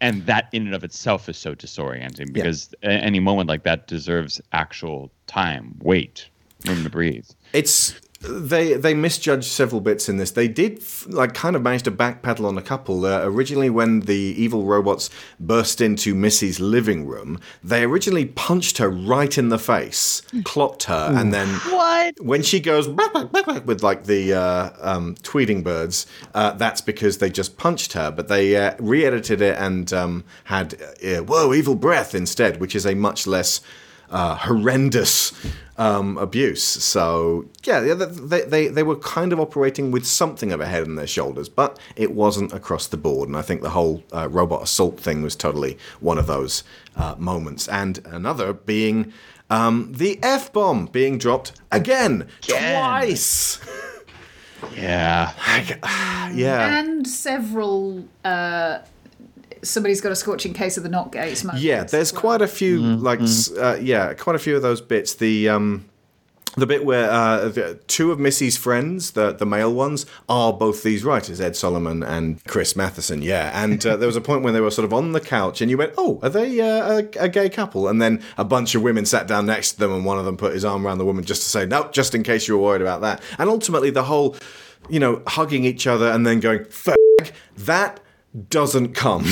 And that in and of itself is so disorienting because a- any moment like that deserves actual time, wait, room to breathe. It's they they misjudged several bits in this. They did f- like kind of manage to backpedal on a couple. Uh, originally, when the evil robots burst into Missy's living room, they originally punched her right in the face, clocked her, and then what when she goes "Back, back, back, back," with like the uh, um, tweeting birds, uh, that's because they just punched her. But they uh, re-edited it and um, had uh, "Whoa, evil breath" instead, which is a much less uh, horrendous um, abuse. So yeah, yeah, they, they they were kind of operating with something of a head on their shoulders, but it wasn't across the board. And I think the whole uh, robot assault thing was totally one of those uh, moments, and another being. Um, the F bomb being dropped again, twice. Yeah. yeah. And several. Uh, somebody's got a scorching case of the not gays moment. Yeah, there's quite a few like s- uh, yeah, quite a few of those bits. The um the bit where uh, the, two of Missy's friends, the the male ones, are both these writers, Ed Solomon and Chris Matheson. Yeah, and uh, there was a point when they were sort of on the couch, and you went, "Oh, are they uh, a, a gay couple?" And then a bunch of women sat down next to them, and one of them put his arm around the woman just to say, "No, just in case you were worried about that." And ultimately, the whole, you know, hugging each other and then going, "Fag," that doesn't come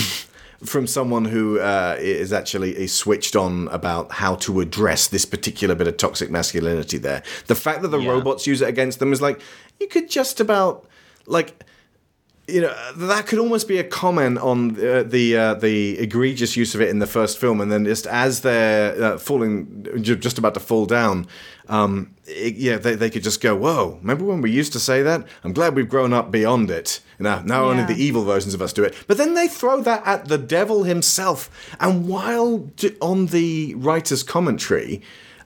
from someone who uh, is actually is switched on about how to address this particular bit of toxic masculinity there. The fact that the robots use it against them is like you could just about like you know that could almost be a comment on uh, the uh, the egregious use of it in the first film, and then just as they're uh, falling, ju- just about to fall down, um, it, yeah, they, they could just go, "Whoa! Remember when we used to say that? I'm glad we've grown up beyond it. Now, now only the evil versions of us do it." But then they throw that at the devil himself, and while d- on the writer's commentary.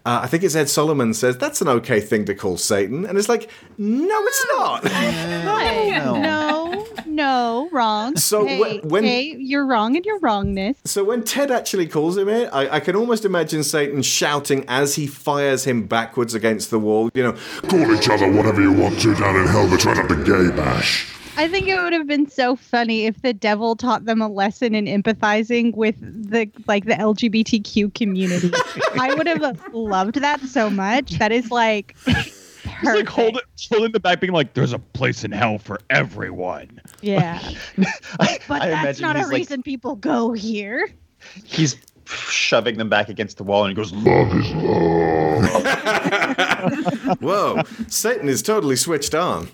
Uh, I think it's Ed Solomon says that's an okay thing to call Satan, and it's like, no, it's not. What? No, no, wrong. So hey, wh- when- hey, you're wrong in your wrongness. So when Ted actually calls him it, I, I can almost imagine Satan shouting as he fires him backwards against the wall. You know, Call each other whatever you want to down in hell, but try not to gay bash. I think it would have been so funny if the devil taught them a lesson in empathizing with the like the LGBTQ community. I would have loved that so much. That is like He's like hold it, holding the back, being like, "There's a place in hell for everyone." yeah. but I that's not a he's like- reason people go here. He's shoving them back against the wall and he goes, Love is love. whoa, Satan is totally switched on.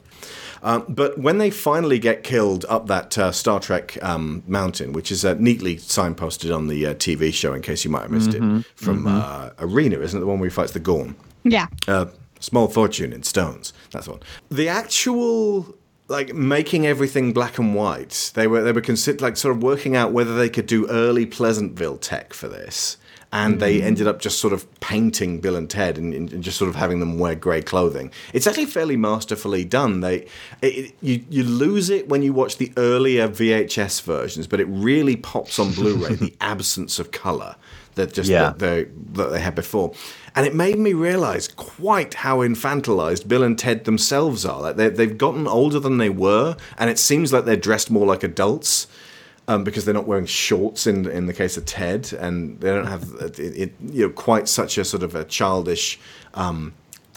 Um, but when they finally get killed up that uh, Star Trek um, mountain, which is uh, neatly signposted on the uh, TV show, in case you might have missed Mhm, it, from mhm. Uh, Arena, isn't it? The one where he fights the Gorn. Yeah. Uh, small fortune in stones. That's the one. The actual like making everything black and white. They were they were consider like sort of working out whether they could do early Pleasantville tech for this. And they Mm. ended up just sort of painting Bill and Ted and, and just sort of having them wear grey clothing. It's actually fairly masterfully done. They, it, it- you you lose it when you watch the earlier VHS versions, but it really pops on Blu-ray the absence of color that just Yeah. that they that they had before, and it made me realize quite how infantilized Bill and Ted themselves are. Like they, they've gotten older than they were, and it seems like they're dressed more like adults. Um, because they're not wearing shorts in in the case of Ted, and they don't have it, it, you know quite such a sort of a childish um,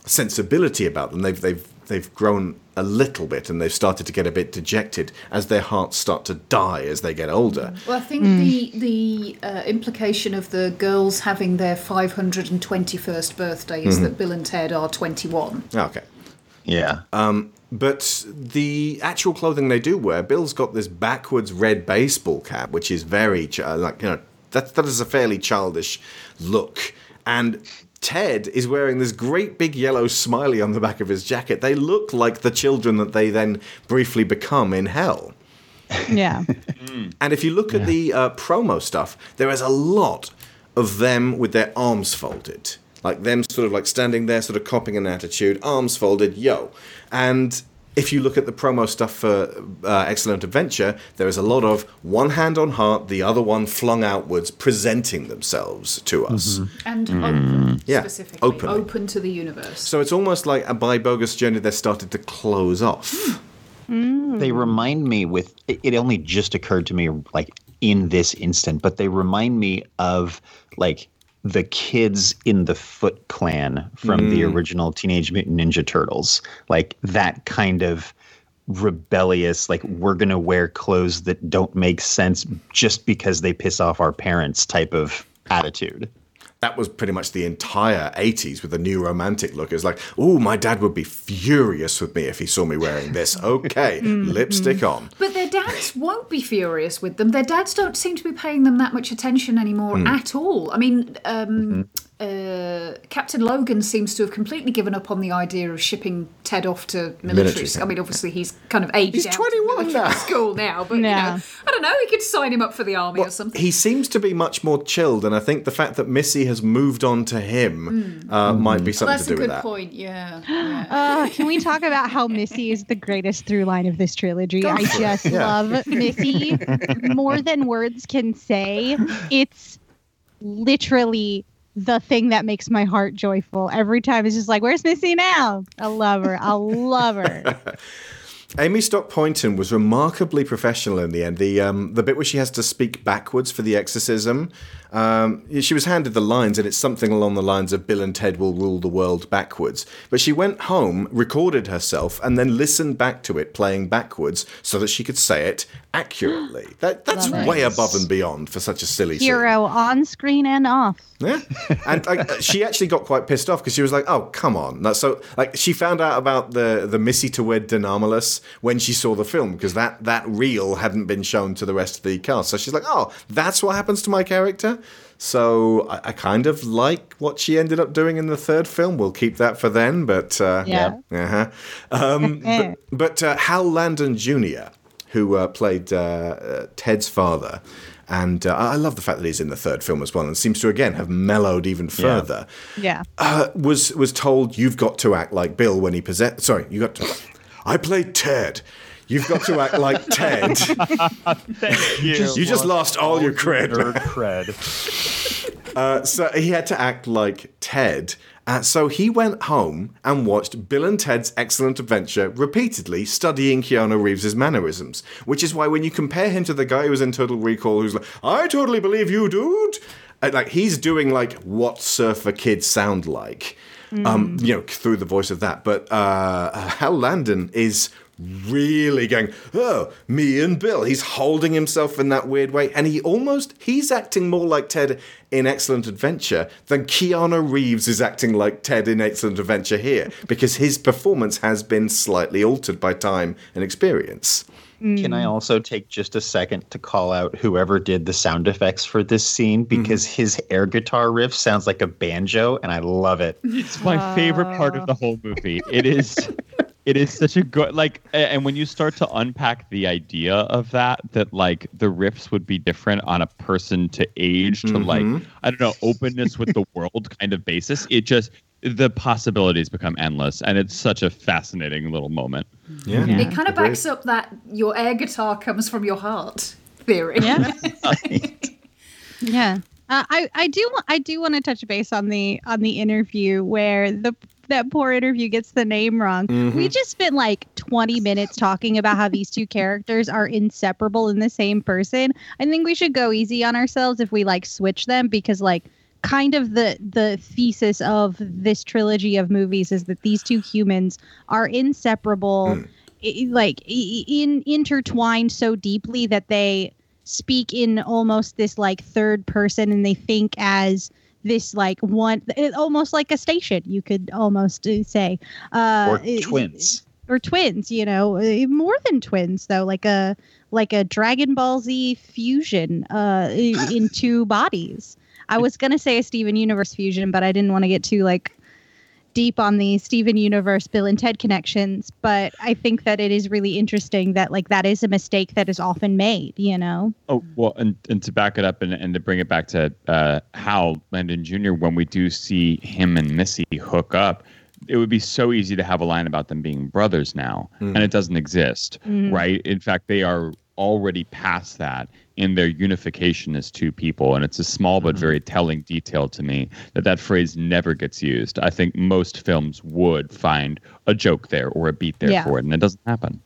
sensibility about them. They've they've they've grown a little bit, and they've started to get a bit dejected as their hearts start to die as they get older. Well, I think the the uh, implication of the girls having their 521st birthday is Mhm. that Bill and Ted are 21. Okay. Yeah. Um, but the actual clothing they do wear, Bill's got this backwards red baseball cap, which is very ch- uh, like you know that that is a fairly childish look, and. Ted is wearing this great big yellow smiley on the back of his jacket. They look like the children that they then briefly become in hell. Yeah. And if you look at the uh, promo stuff, there is a lot of them with their arms folded. Like them sort of like standing there, sort of copying an attitude, arms folded, yo. And if you look at the promo stuff for uh, Excellent Adventure, there is a lot of one hand on heart, the other one flung outwards, presenting themselves to us. And Mm. open, Yeah, specifically. openly. Open to the universe. So it's almost like a by bogus journey they're started to close off. They remind me with it it only just occurred to me like in this instant, but they remind me of like the kids in the Foot Clan from the Mm. original Teenage Mutant Ninja Turtles. Like that kind of rebellious, like we're gonna wear clothes that don't make sense just because they piss off our parents type of attitude. That was pretty much the entire 80s with the new romantic look. It was like, oh, my dad would be furious with me if he saw me wearing this. Okay, lipstick on. But their dads won't be furious with them. Their dads don't seem to be paying them that much attention anymore Hmm. at all. I mean, um, uh, Captain Logan seems to have completely given up on the idea of shipping Ted off to military. Military school. I mean, obviously he's kind of aged He's 21 of now. school now, but Yeah. you know, I don't know. He could sign him up for the army or something. He seems to be much more chilled, and I think the fact that Missy has moved on to him uh, might be something that's to do with that. That's a good that. point. Yeah. yeah. Uh, can we talk about how Missy is the greatest through line of this trilogy? I just Yeah. love Missy more than words can say. It's literally the thing that makes my heart joyful. Every time it's just like, where's Missy now? I love her. I love her. Amy Stock Poynton was remarkably professional in the end. The um, the bit where she has to speak backwards for the exorcism, um, she was handed the lines, and it's something along the lines of "Bill and Ted will rule the world backwards." But she went home, recorded herself, and then listened back to it playing backwards so that she could say it accurately. That that's way above and beyond for such a silly scene. Hero on screen and off. Yeah, and like, she actually got quite pissed off because she was like, "Oh, come on!" That's so like she found out about the the Missy to wed De Nomolos when she saw the film because that that reel hadn't been shown to the rest of the cast. So she's like, "Oh, that's what happens to my character." So I, I kind of like what she ended up doing in the third film. We'll keep that for then, but uh, Yeah. uh-huh. Um, but but uh, Hal Landon Jr., who uh, played uh, uh, Ted's father, and uh, I love the fact that he's in the third film as well, and seems to again have mellowed even further. Yeah. Uh, was was told you've got to act like Bill when he possessed. Sorry, you got to. I played Ted. You've got to act like Ted. Thank you. You just lost all your cred. Nerd cred. Uh, so he had to act like Ted. Uh, so he went home and watched Bill and Ted's Excellent Adventure repeatedly, studying Keanu Reeves' mannerisms. Which is why when you compare him to the guy who was in Total Recall, who's like, "I totally believe you, dude," uh, like he's doing like what surfer kids sound like, um, you know, through the voice of that. But uh, Hal Landon is really going, oh, me and Bill. He's holding himself in that weird way. And he almost, he's acting more like Ted in Excellent Adventure than Keanu Reeves is acting like Ted in Excellent Adventure here because his performance has been slightly altered by time and experience. Can I also take just a second to call out whoever did the sound effects for this scene mm-hmm. because his air guitar riff sounds like a banjo and I love it. It's my favorite part of the whole movie. It is it is such a good like and when you start to unpack the idea of that that like the riffs would be different on a person to age to like I don't know openness with the world kind of basis it just the possibilities become endless and it's such a fascinating little moment. Yeah. It kind of backs up that your air guitar comes from your heart theory. Yeah. Yeah. Uh, I I do wa- I do want to touch base on the on the interview where the that poor interview gets the name wrong. Mm-hmm. We just spent like 20 minutes talking about how these two characters are inseparable in the same person. I think we should go easy on ourselves if we like switch them because like kind of the the thesis of this trilogy of movies is that these two humans are inseparable hmm. i- like i- in intertwined so deeply that they speak in almost this like third person and they think as this like one it- almost like a station you could almost uh, say uh or twins. or twins you know uh, more than twins though like a like a dragon ball z fusion uh in two bodies i was gonna say a steven universe fusion but i didn't want to get too like deep on the steven universe bill and ted connections but i think that it is really interesting that like that is a mistake that is often made you know Oh well, and, and to back it up and, and to bring it back to uh, Hal Landon Jr. When we do see him and Missy hook up, it would be so easy to have a line about them being brothers now, and it doesn't exist, Mhm. right? In fact, they are already past that in their unification as two people, and it's a small but mm-hmm. very telling detail to me that that phrase never gets used. I think most films would find a joke there or a beat there Yeah. for it, and it doesn't happen.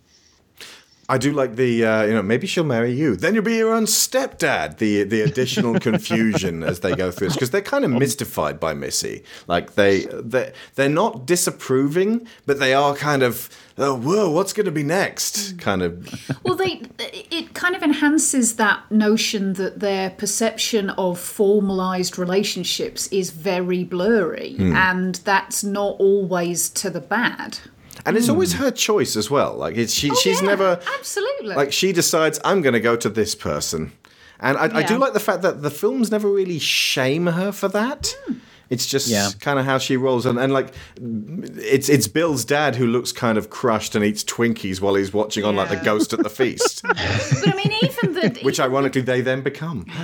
I do like the uh, you know maybe she'll marry you, then you'll be your own stepdad. The the additional confusion as they go through this because they're kind of mystified by Missy. Like they they they're not disapproving, but they are kind of oh whoa what's going to be next kind of. Well, they it kind of enhances that notion that their perception of formalized relationships is very blurry, Hmm. and that's not always to the bad. And it's always her choice as well. Like it's, she she's never Absolutely. like she decides I'm going to go to this person, and I, I do like the fact that the films never really shame her for that. It's just Yeah. kind of how she rolls, and, and like it's it's Bill's dad who looks kind of crushed and eats Twinkies while he's watching on like the ghost at the feast, but I mean, even the which ironically they then become.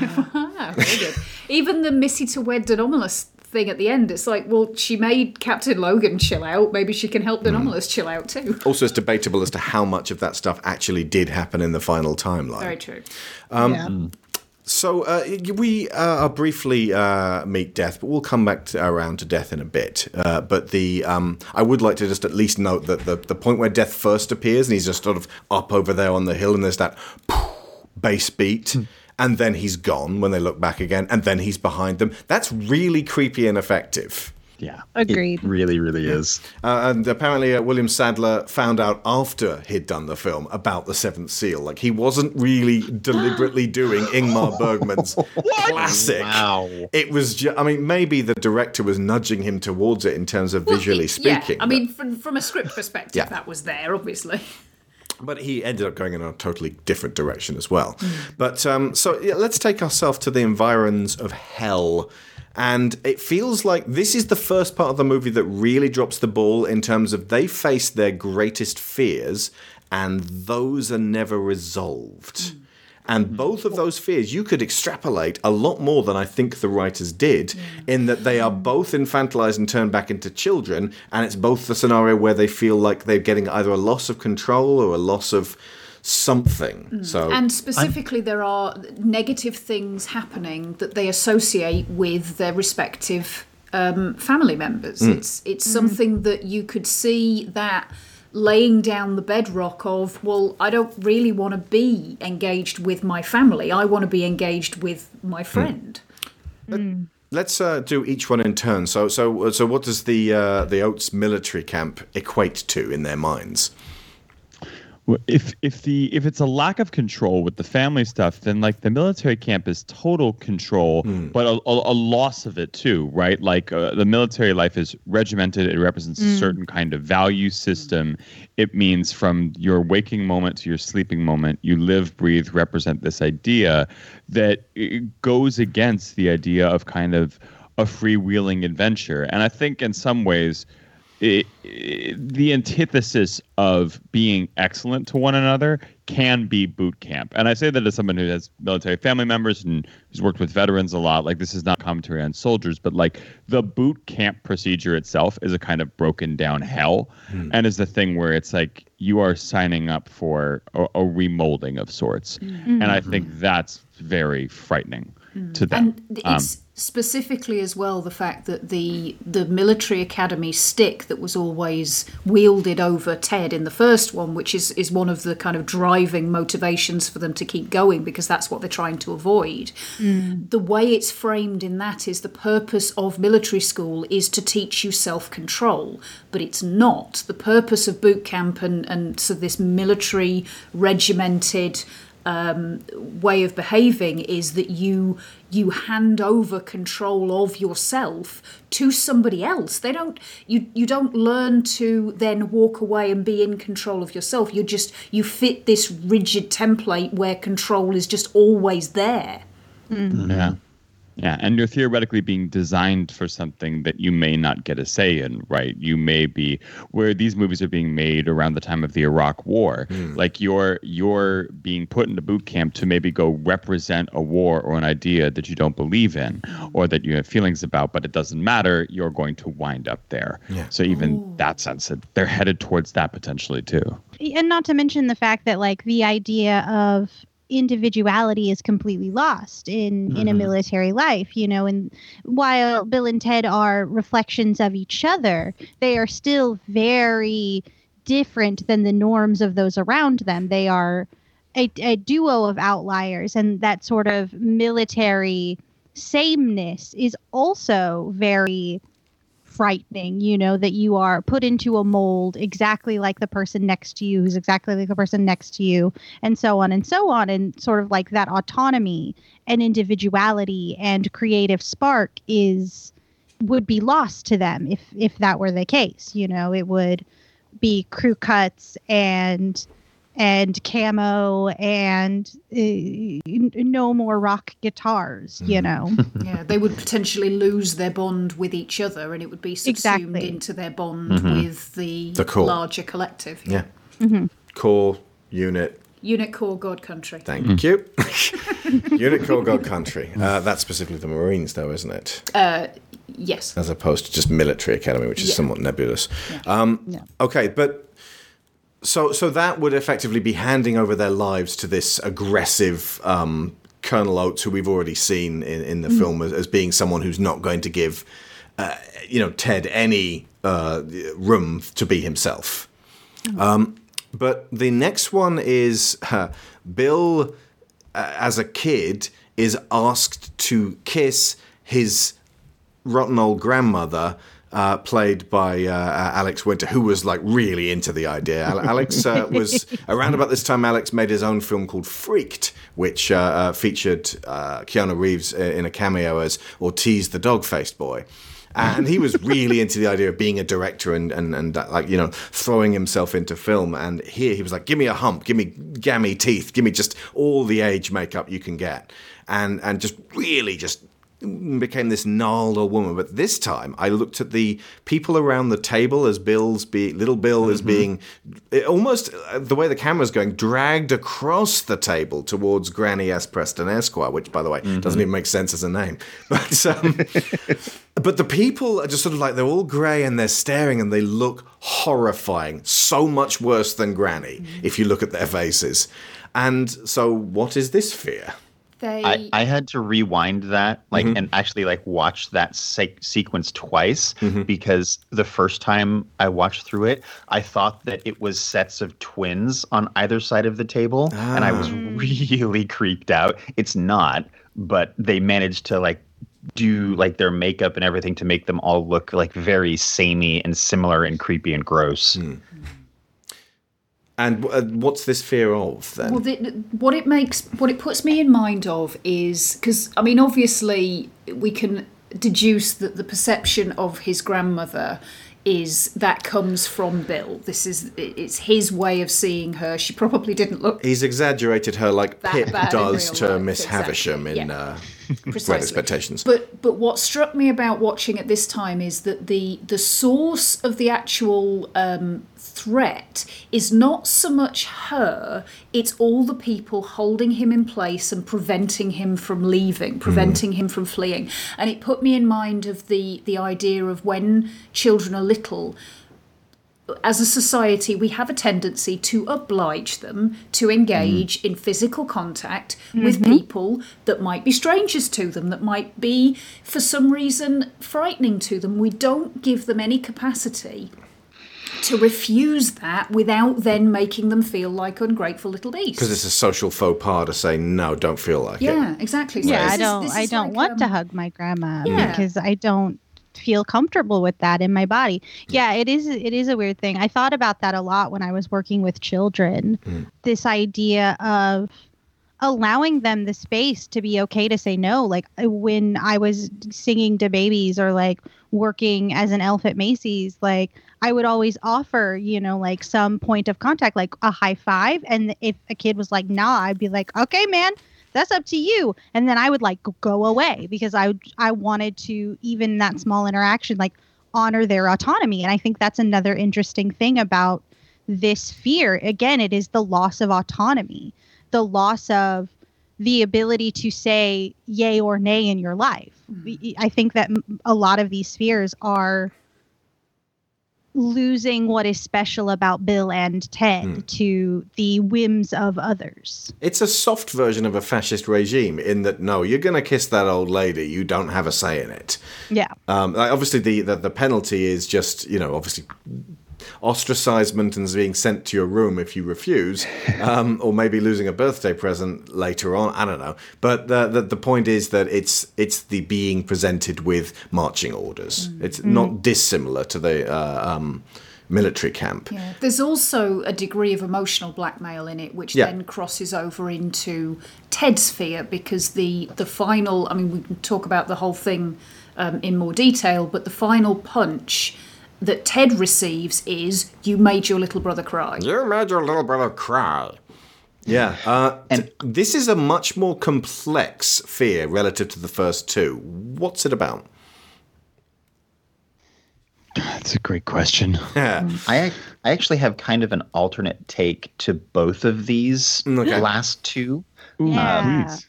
Ah, very good. Even the Missy to wed De Nomolos thing at the end, it's like, well, she made Captain Logan chill out. Maybe she can help De Nomolos chill out too. Also, it's debatable as to how much of that stuff actually did happen in the final timeline. Very true. Um, Yeah. So uh, we uh, briefly uh, meet Death, but we'll come back to, around to Death in a bit. Uh, but the um, I would like to just at least note that the, the point where Death first appears and he's just sort of up over there on the hill, and there's that bass beat. And then he's gone when they look back again, and then he's behind them. That's really creepy and effective. Yeah. Agreed. really, really is. Uh, and apparently, uh, William Sadler found out after he'd done the film about the Seventh Seal. Like he wasn't really deliberately doing Ingmar Bergman's classic. Wow. It was. Ju- I mean, maybe the director was nudging him towards it in terms of visually speaking. Yeah, I mean, from, from a script perspective, Yeah. that was there, obviously. but he ended up going in a totally different direction as well. But um, so yeah, let's take ourselves to the environs of hell. And it feels like this is the first part of the movie that really drops the ball in terms of they face their greatest fears, and those are never resolved. And both of those fears you could extrapolate a lot more than I think the writers did, in that they are both infantilized and turned back into children, and it's both the scenario where they feel like they're getting either a loss of control or a loss of something. So and specifically, there are negative things happening that they associate with their respective um, family members. Mm. It's it's something that you could see that laying down the bedrock of well i don't really want to be engaged with my family i want to be engaged with my friend Let's uh, do each one in turn. So, so, so, what does the uh, the Oates military camp equate to in their minds? Well, if if the if it's a lack of control with the family stuff, then like the military camp is total control, but a, a, a loss of it too, right? Like uh, the military life is regimented; it represents a Mm. certain kind of value system. It means from your waking moment to your sleeping moment, you live, breathe, represent this idea that it goes against the idea of kind of a freewheeling adventure. And I think in some ways it, it- the antithesis of being excellent to one another can be boot camp. And I say that as someone who has military family members and who's worked with veterans a lot. Like, this is not commentary on soldiers, but like the boot camp procedure itself is a kind of broken down hell and is the thing where it's like you are signing up for a, a remolding of sorts. Mm. And I think that's very frightening to them. And Um, it's specifically as well the fact that the the military academy stick that was always wielded over Ted in the first one, which is is one of the kind of driving motivations for them to keep going because that's what they're trying to avoid. The way it's framed in that is the purpose of military school is to teach you self control, but it's not. The purpose of boot camp and, and so this military regimented um, way of behaving is that you you hand over control of yourself to somebody else. They don't you you don't learn to then walk away and be in control of yourself. You just you fit this rigid template where control is just always there. Yeah. Yeah. And you're theoretically being designed for something that you may not get a say in, right? You may be where these movies are being made around the time of the Iraq War. Hmm. Like you're you're being put into boot camp to maybe go represent a war or an idea that you don't believe in or that you have feelings about, but it doesn't matter. You're going to wind up there. Yeah. So even oh. that sense that they're headed towards that potentially too. and not to mention the fact that like the idea of individuality is completely lost in in a Mhm. military life you know and while bill and ted are reflections of each other they are still very different than the norms of those around them they are a, a duo of outliers and that sort of military sameness is also very frightening, you know, that you are put into a mold exactly like the person next to you, who's exactly like the person next to you, and so on and so on. And sort of like that autonomy and individuality and creative spark is would be lost to them if if that were the case. You know, it would be crew cuts and and camo and uh, no more rock guitars, you know. yeah, they would potentially lose their bond with each other, and it would be subsumed Exactly. into their bond Mhm. with the, The core. larger collective. Yeah. Mhm. Core unit. Unit Core God Country. Thank you. unit Core God Country. Uh, that's specifically the Marines, though, isn't it? Uh, yes. As opposed to just military academy, which is Yeah. somewhat nebulous. Um, Okay, but so so that would effectively be handing over their lives to this aggressive um, Colonel Oates, who we've already seen in, in the Mm. film as, as being someone who's not going to give, uh, you know, Ted any uh, room to be himself. Um, but the next one is uh, Bill, uh, as a kid, is asked to kiss his rotten old grandmother. Uh, played by uh, uh, Alex Winter, who was like really into the idea. Alex uh, was around about this time. Alex made his own film called Freaked, which uh, uh, featured uh, Keanu Reeves in a cameo as Ortiz the dog-faced boy. And he was really into the idea of being a director and, and, and like, you know, throwing himself into film. And here he was like, give me a hump, give me gammy teeth, give me just all the age makeup you can get. And, and just really just became this gnarled old woman. But this time, I looked at the people around the table as Bill's be little Bill is being almost uh, the way the camera's going dragged across the table towards Granny S. Preston Esquire, which, by the way, doesn't even make sense as a name. But um, but the people are just sort of like they're all grey and they're staring and they look horrifying, so much worse than Granny if you look at their faces. And so, what is this fear? They I, I had to rewind that like Mhm. and actually like watch that se- sequence twice Mhm. because the first time I watched through it I thought that it was sets of twins on either side of the table and I was Ah. really creeped out it's not but they managed to like do like their makeup and everything to make them all look like very samey and similar and creepy and gross And uh, what's this fear of then? Well, the, what it makes, what it puts me in mind of is because I mean, obviously, we can deduce that the perception of his grandmother is that comes from Bill. This is it's his way of seeing her. She probably didn't look He's exaggerated her like Pip does to life, Miss exactly, Havisham in yeah. uh, Great Expectations. But but what struck me about watching at this time is that the the source of the actual um, threat is not so much her; it's all the people holding him in place and preventing him from leaving, preventing him from fleeing. And it put me in mind of the the idea of when children are little as a society, we have a tendency to oblige them to engage in physical contact with Mhm. people that might be strangers to them, that might be, for some reason, frightening to them. We don't give them any capacity to refuse that without then making them feel like ungrateful little beasts. Because it's a social faux pas to say, no, don't feel like it. yeah, exactly. So yeah, this I don't. this I don't like, want to um, hug my grandma Yeah. because I don't feel comfortable with that in my body. Yeah, it is. It is a weird thing. I thought about that a lot when I was working with children. This idea of allowing them the space to be okay to say no. Like uh, when I was singing to babies or like working as an elf at Macy's, like I would always offer, you know, like some point of contact, like a high five. And if a kid was like, nah, I'd be like, okay, man, that's up to you. And then I would like go- away because I, I wanted to, even that small interaction, like honor their autonomy. And I think that's another interesting thing about this fear. Again, it is the loss of autonomy, the loss of the ability to say yay or nay in your life. I think that a lot of these fears are losing what is special about Bill and Ted to the whims of others. It's a soft version of a fascist regime in that, no, you're going to kiss that old lady. You don't have a say in it. Yeah. Um, obviously, the, the, the penalty is just, you know, obviously ostracizement and being sent to your room if you refuse, um, or maybe losing a birthday present later on. I don't know. But the, the, the point is that it's it's the being presented with marching orders. It's not dissimilar to the uh, um, military camp. Yeah. There's also a degree of emotional blackmail in it, which Yeah. then crosses over into Ted's fear because the the final. I mean, we can talk about the whole thing um, in more detail, but the final punch that Ted receives is "You made your little brother cry." You made your little brother cry. Yeah, uh, and this is a much more complex fear relative to the first two. What's it about? That's a great question. Yeah. I I actually have kind of an alternate take to both of these Okay. last two. Yeah. Please.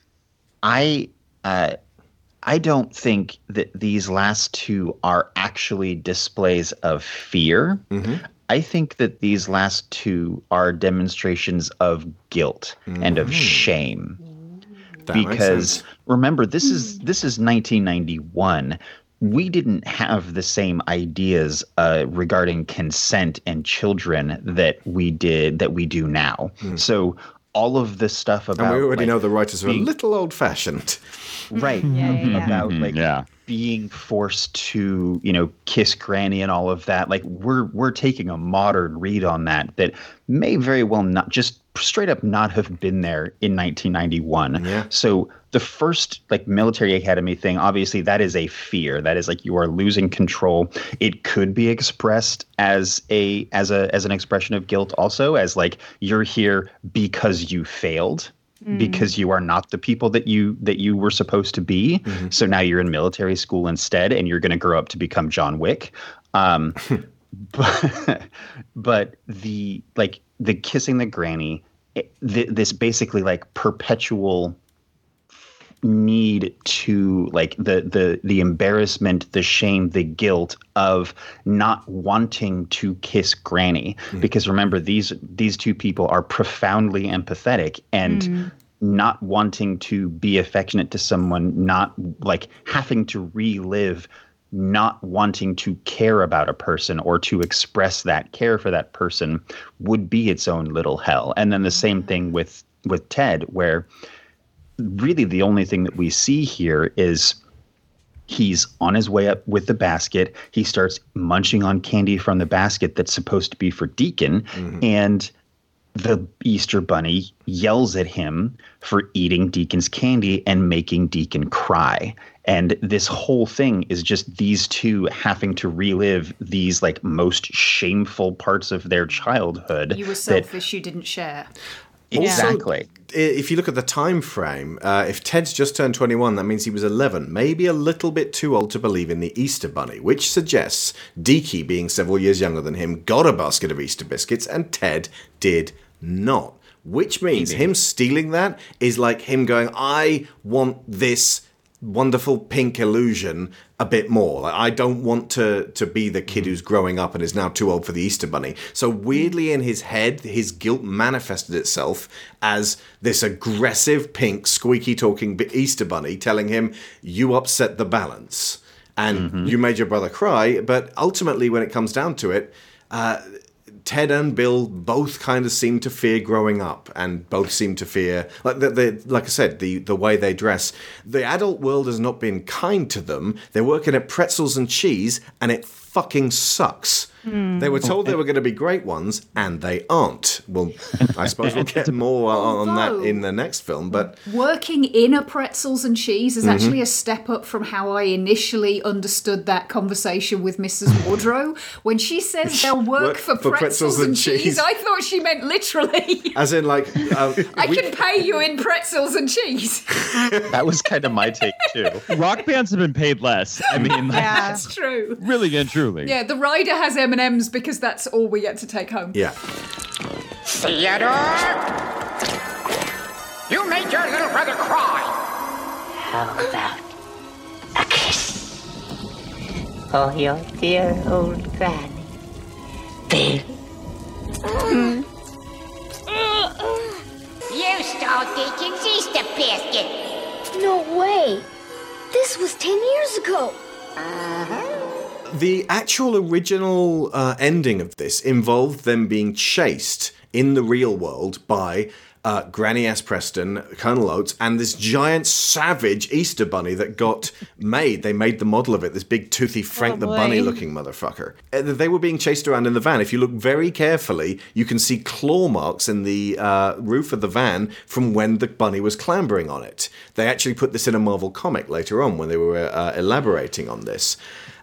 I uh, I don't think that these last two are actually displays of fear. Mm-hmm. I think that these last two are demonstrations of guilt and of mm-hmm. shame. That because remember this is hmm. this is 1991 we didn't have the same ideas uh, regarding consent and children that we did that we do now. Hmm. So all of this stuff about and we already like, know the writers are a little old fashioned. right Yeah, yeah, yeah. about Mhm, like yeah. being forced to you know kiss granny and all of that like we're we're taking a modern read on that that may very well not just straight up not have been there in 1991 Yeah. so the first like military academy thing obviously that is a fear that is like you are losing control it could be expressed as a as a as an expression of guilt also as like you're here because you failed because you are not the people that you that you were supposed to be. So now you're in military school instead, and you're going to grow up to become John Wick. Um, but but the like the kissing the granny, it, th- this basically like perpetual need to like the the the embarrassment the shame the guilt of not wanting to kiss granny. Hmm. Because remember these these two people are profoundly empathetic and hmm. not wanting to be affectionate to someone not like having to relive not wanting to care about a person or to express that care for that person would be its own little hell. And then the same thing mm. with with ted where really the only thing that we see here is he's on his way up with the basket. He starts munching on candy from the basket that's supposed to be for Deacon. Mm-hmm. And the Easter Bunny yells at him for eating Deacon's candy and making Deacon cry. And this whole thing is just these two having to relive these like most shameful parts of their childhood. You were that- selfish, you didn't share. exactly. I- If you look at the time frame, uh, if Ted's just turned 21, that means he was 11, maybe a little bit too old to believe in the Easter Bunny, which suggests Deaky, being several years younger than him, got a basket of Easter biscuits and Ted did not. Which means him stealing that is like him going, I want this wonderful pink illusion a bit more. Like I don't want to to be the kid mm-hmm. who's growing up and is now too old for the Easter bunny. So mm-hmm. weirdly in his head, his guilt manifested itself as this aggressive pink squeaky talking Easter bunny telling him you upset the balance and mm-hmm. you made your brother cry, but ultimately when it comes down to it, uh, Ted and Bill both kind of seem to fear growing up, and both seem to fear, like the, the like I said, the the way they dress. The adult world has not been kind to them. They're working at pretzels and cheese, and it fucking sucks. They were told they were going to be great ones, and they aren't. Well, I suppose we'll get more on, on that in the next film, but Working in a pretzels and cheese is Mhm. actually a step up from how I initially understood that conversation with Mrs. Woodrow. When she says they'll work, Work for, for pretzels, and cheese, I thought she meant literally. as in like, um, I we- can pay you in pretzels and cheese. That was kind of my take too. Rock bands have been paid less. I mean, like, That's true. really and truly. Yeah, the rider has M and M's because that's all we get to take home. yeah. Theodore! You made your little brother cry! How about a kiss? For your dear old granny. Bill. Mm. You stole Deacon's Easter basket! No way. This was 10 years ago. Uh-huh. The actual original uh, ending of this involved them being chased in the real world by uh, Granny S. Preston, Colonel Oates, and this giant savage Easter bunny that got made. They made the model of it, this big toothy Frank the. Bunny looking motherfucker. Uh, They were being chased around in the van. If you look very carefully, you can see claw marks in the uh, roof of the van from when the bunny was clambering on it. They actually put this in a Marvel comic later on when they were uh, elaborating on this.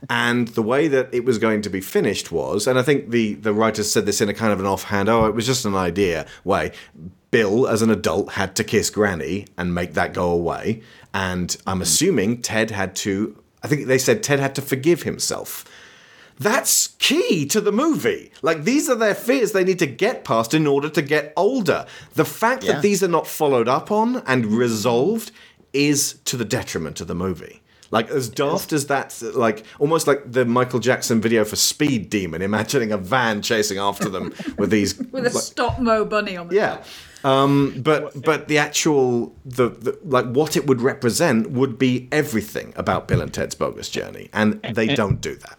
And the way that it was going to be finished was, and I think the, the writers said this in a kind of an offhand, oh, it was just an idea way. Bill, as an adult, had to kiss Granny and make that go away. And I'm mm-hmm. assuming Ted had to, I think they said Ted had to forgive himself. That's key to the movie. Like, these are their fears they need to get past in order to get older. The fact Yeah. that these are not followed up on and mm-hmm. resolved is to the detriment of the movie. Like as daft as that, like almost like the Michael Jackson video for Speed Demon, imagining a van chasing after them with these With a like- stop mo bunny on the yeah. Um, but but the actual the, the like what it would represent would be everything about Bill and Ted's Bogus Journey, and they don't do that.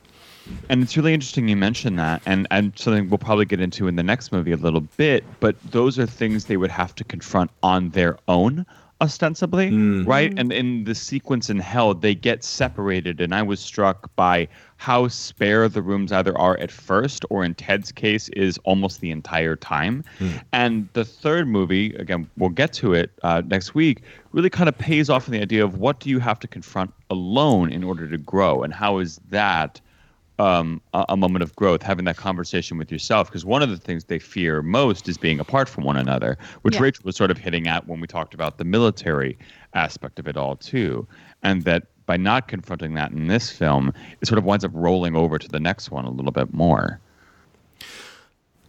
And it's really interesting you mentioned that, and and something we'll probably get into in the next movie a little bit. But those are things they would have to confront on their own, ostensibly, mm. right? Mm. And in the sequence in Hell, they get separated, and I was struck by how spare the rooms either are at first, or in Ted's case, is almost the entire time. Hmm. And the third movie, again, we'll get to it uh, next week, really kind of pays off on the idea of what do you have to confront alone in order to grow, and how is that um, a, a moment of growth, having that conversation with yourself. Because one of the things they fear most is being apart from one another, which Yeah. Rachel was sort of hitting at when we talked about the military aspect of it all, too. And that by not confronting that in this film, it sort of winds up rolling over to the next one a little bit more.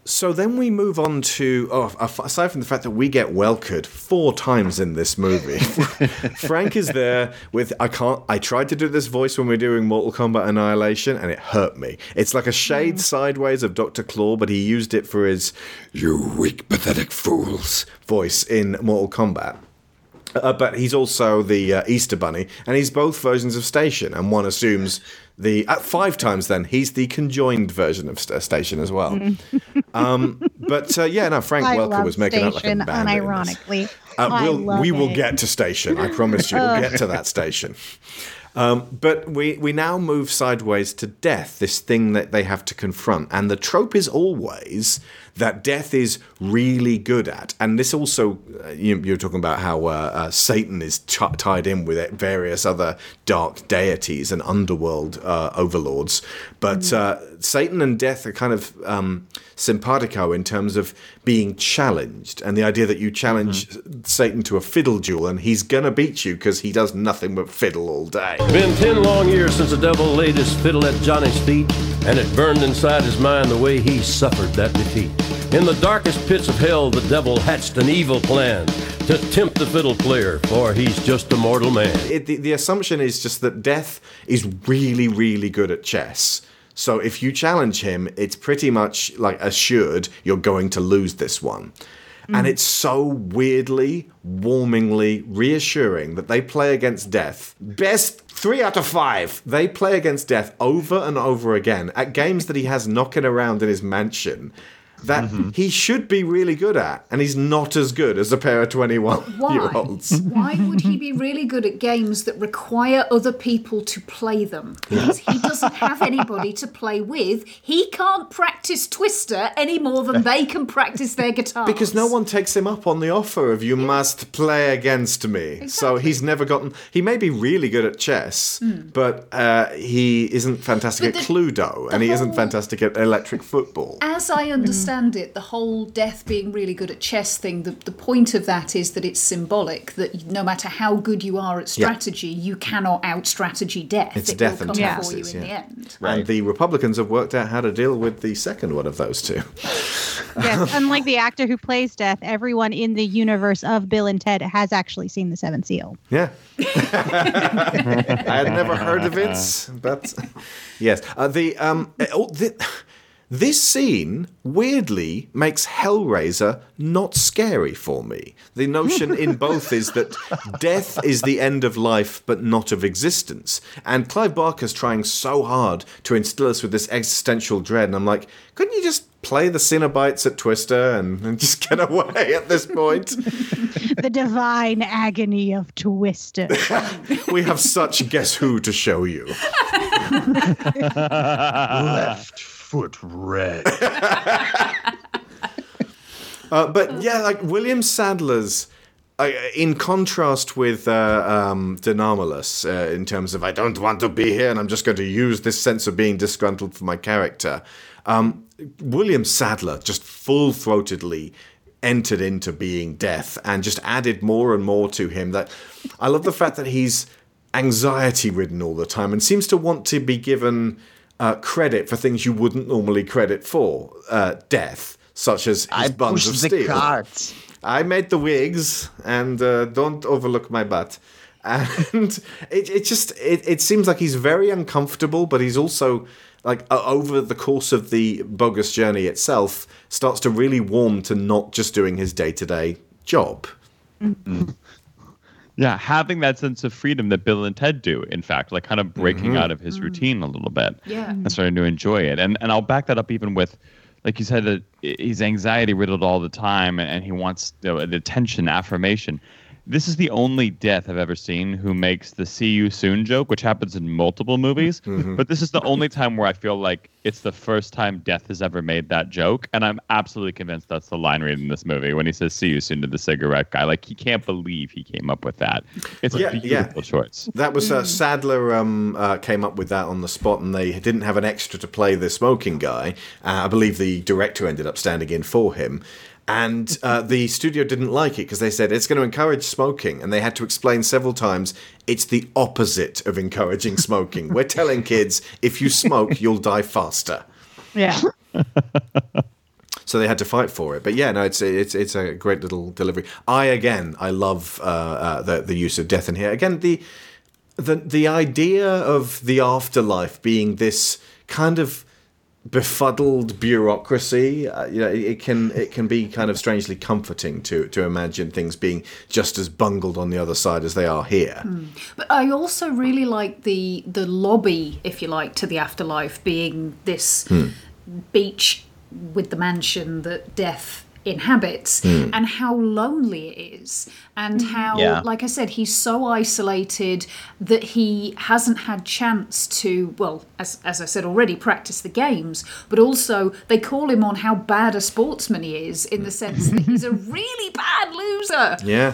So then we move on to oh, aside from the fact that we get Welkered four times in this movie, Frank is there with I can't. I tried to do this voice when we are doing Mortal Kombat Annihilation, and it hurt me. It's like a shade sideways of Doctor Claw, but he used it for his "you weak, pathetic fools" voice in Mortal Kombat. Uh, but he's also the uh, Easter Bunny, and he's both versions of Station. And one assumes the uh, five times. Then he's the conjoined version of St- Station as well. um, but uh, yeah, no, Frank I Welker was making out like a Station, bandit. in unironically. Uh, we'll, we will get to station. I promise you, we'll get to that station. Um, but we, we now move sideways to death, this thing that they have to confront. And the trope is always that death is really good at. And this also, uh, you, you're talking about how uh, uh, Satan is t- tied in with it, various other dark deities and underworld uh, overlords. But uh, Satan and death are kind of um, simpatico in terms of being challenged. And the idea that you challenge Satan to a fiddle duel and he's going to beat you because he does nothing but fiddle all day. Been ten long years since the devil laid his fiddle at Johnny's feet, and it burned inside his mind the way he suffered that defeat. In the darkest pits of hell, the devil hatched an evil plan to tempt the fiddle player, for he's just a mortal man. it, the, the assumption is just that Death is really, really good at chess. So if you challenge him, it's pretty much like assured you're going to lose this one. And mm. it's so weirdly, warmingly reassuring that they play against death. Best three out of five. They play against death over and over again at games that he has knocking around in his mansion that he should be really good at. And he's not as good as a pair of 21 Why? year olds. Why would he be really good at games that require other people to play them? Because he doesn't have anybody to play with. He can't practice Twister any more than they can practice their guitar. Because no one takes him up on the offer of you must play against me. So he's never gotten. He may be really good at chess, but uh, he isn't fantastic. But at the- Cluedo, and he isn't fantastic at electric football. As I understand it, the whole death being really good at chess thing, the, the point of that is that it's symbolic, that no matter how good you are at Yeah. strategy, you cannot out strategy death. It's it death will and come for you taxes, in the yeah. end. And the Republicans have worked out how to deal with the second one of those two. Yes, unlike the actor who plays Death, everyone in the universe of Bill and Ted has actually seen The Seventh Seal. Yeah. I had never heard of it, but yes. Uh, the um, uh, oh, the, this scene weirdly makes Hellraiser not scary for me. The notion in both is that death is the end of life, but not of existence. And Clive Barker's trying so hard to instill us with this existential dread, and I'm like, couldn't you just play the Cenobites at Twister and, and just get away at this point? the divine agony of Twister. we have such guess who to show you. Left foot red. Uh, but yeah, like William Sadler's, uh, in contrast with uh, um, De Nomolos, uh, in terms of I don't want to be here and I'm just going to use this sense of being disgruntled for my character. Um, William Sadler just full throatedly entered into being death and just added more and more to him. That I love the fact that he's anxiety ridden all the time and seems to want to be given uh, credit for things you wouldn't normally credit for uh, death, such as his I buns of pushed the steel. carts. I made the wigs, and uh, don't overlook my butt. and it, it just it, it seems like he's very uncomfortable, but he's also like o- over the course of the bogus journey itself starts to really warm to not just doing his day to day job. Yeah, having that sense of freedom that Bill and Ted do, in fact, like kind of breaking Mhm. out of his routine a little bit. Yeah. And starting to enjoy it. And and I'll back that up even with like you said that he's anxiety riddled all the time and, and he wants you know, an attention, affirmation. This is the only death I've ever seen who makes the "see you soon" joke, which happens in multiple movies. But this is the only time where I feel like it's the first time Death has ever made that joke, and I'm absolutely convinced that's the line read in this movie when he says "see you soon" to the cigarette guy. Like he can't believe he came up with that. It's a Yeah, yeah. beautiful choice. That was uh, Sadler um, uh, came up with that on the spot, and they didn't have an extra to play the smoking guy. Uh, I believe the director ended up standing in for him. And uh, the studio didn't like it because they said it's going to encourage smoking. And they had to explain several times it's the opposite of encouraging smoking. We're telling kids if you smoke, you'll die faster. Yeah. So they had to fight for it. But yeah, no, it's it's it's a great little delivery. I again, I love uh, uh, the the use of death in here. Again, the the the idea of the afterlife being this kind of befuddled bureaucracy uh, you know it, it can it can be kind of strangely comforting to to imagine things being just as bungled on the other side as they are here But I also really like the the lobby, if you like, to the afterlife being this Hmm. beach with the mansion that death inhabits Hmm. and how lonely it is and how Yeah. like i said he's so isolated that he hasn't had chance to well as, as i said already practice the games but also they call him on how bad a sportsman he is in the sense that he's a really bad loser yeah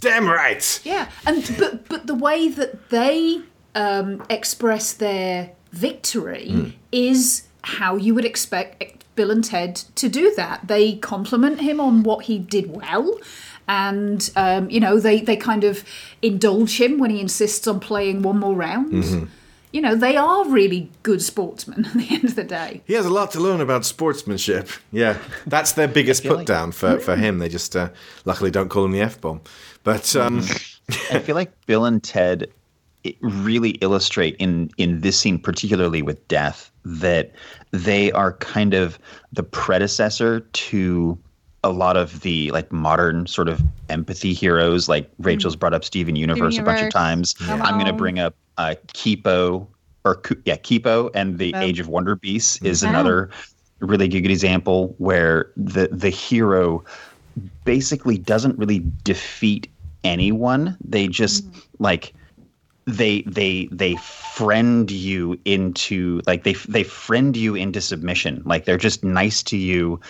damn right yeah, and but but the way that they um, express their victory Hmm. is how you would expect Bill and Ted to do that. They compliment him on what he did well. And um, you know they, they kind of indulge him when he insists on playing one more round. Mhm. You know they are really good sportsmen at the end of the day. he has a lot to learn about sportsmanship yeah that's their biggest put down for, for him they just uh, luckily don't call him the f-bomb but um I feel like Bill and Ted really illustrate in in this scene, particularly with death, that they are kind of the predecessor to a lot of the like modern sort of empathy heroes. Like Rachel's brought up Steven Universe, a bunch of times. Come I'm going to bring up uh, Kipo or yeah, Kipo and the Oh. Age of Wonder Beasts is Oh. another really good example where the the hero basically doesn't really defeat anyone. They just like they they they friend you into like they they friend you into submission. Like they're just nice to you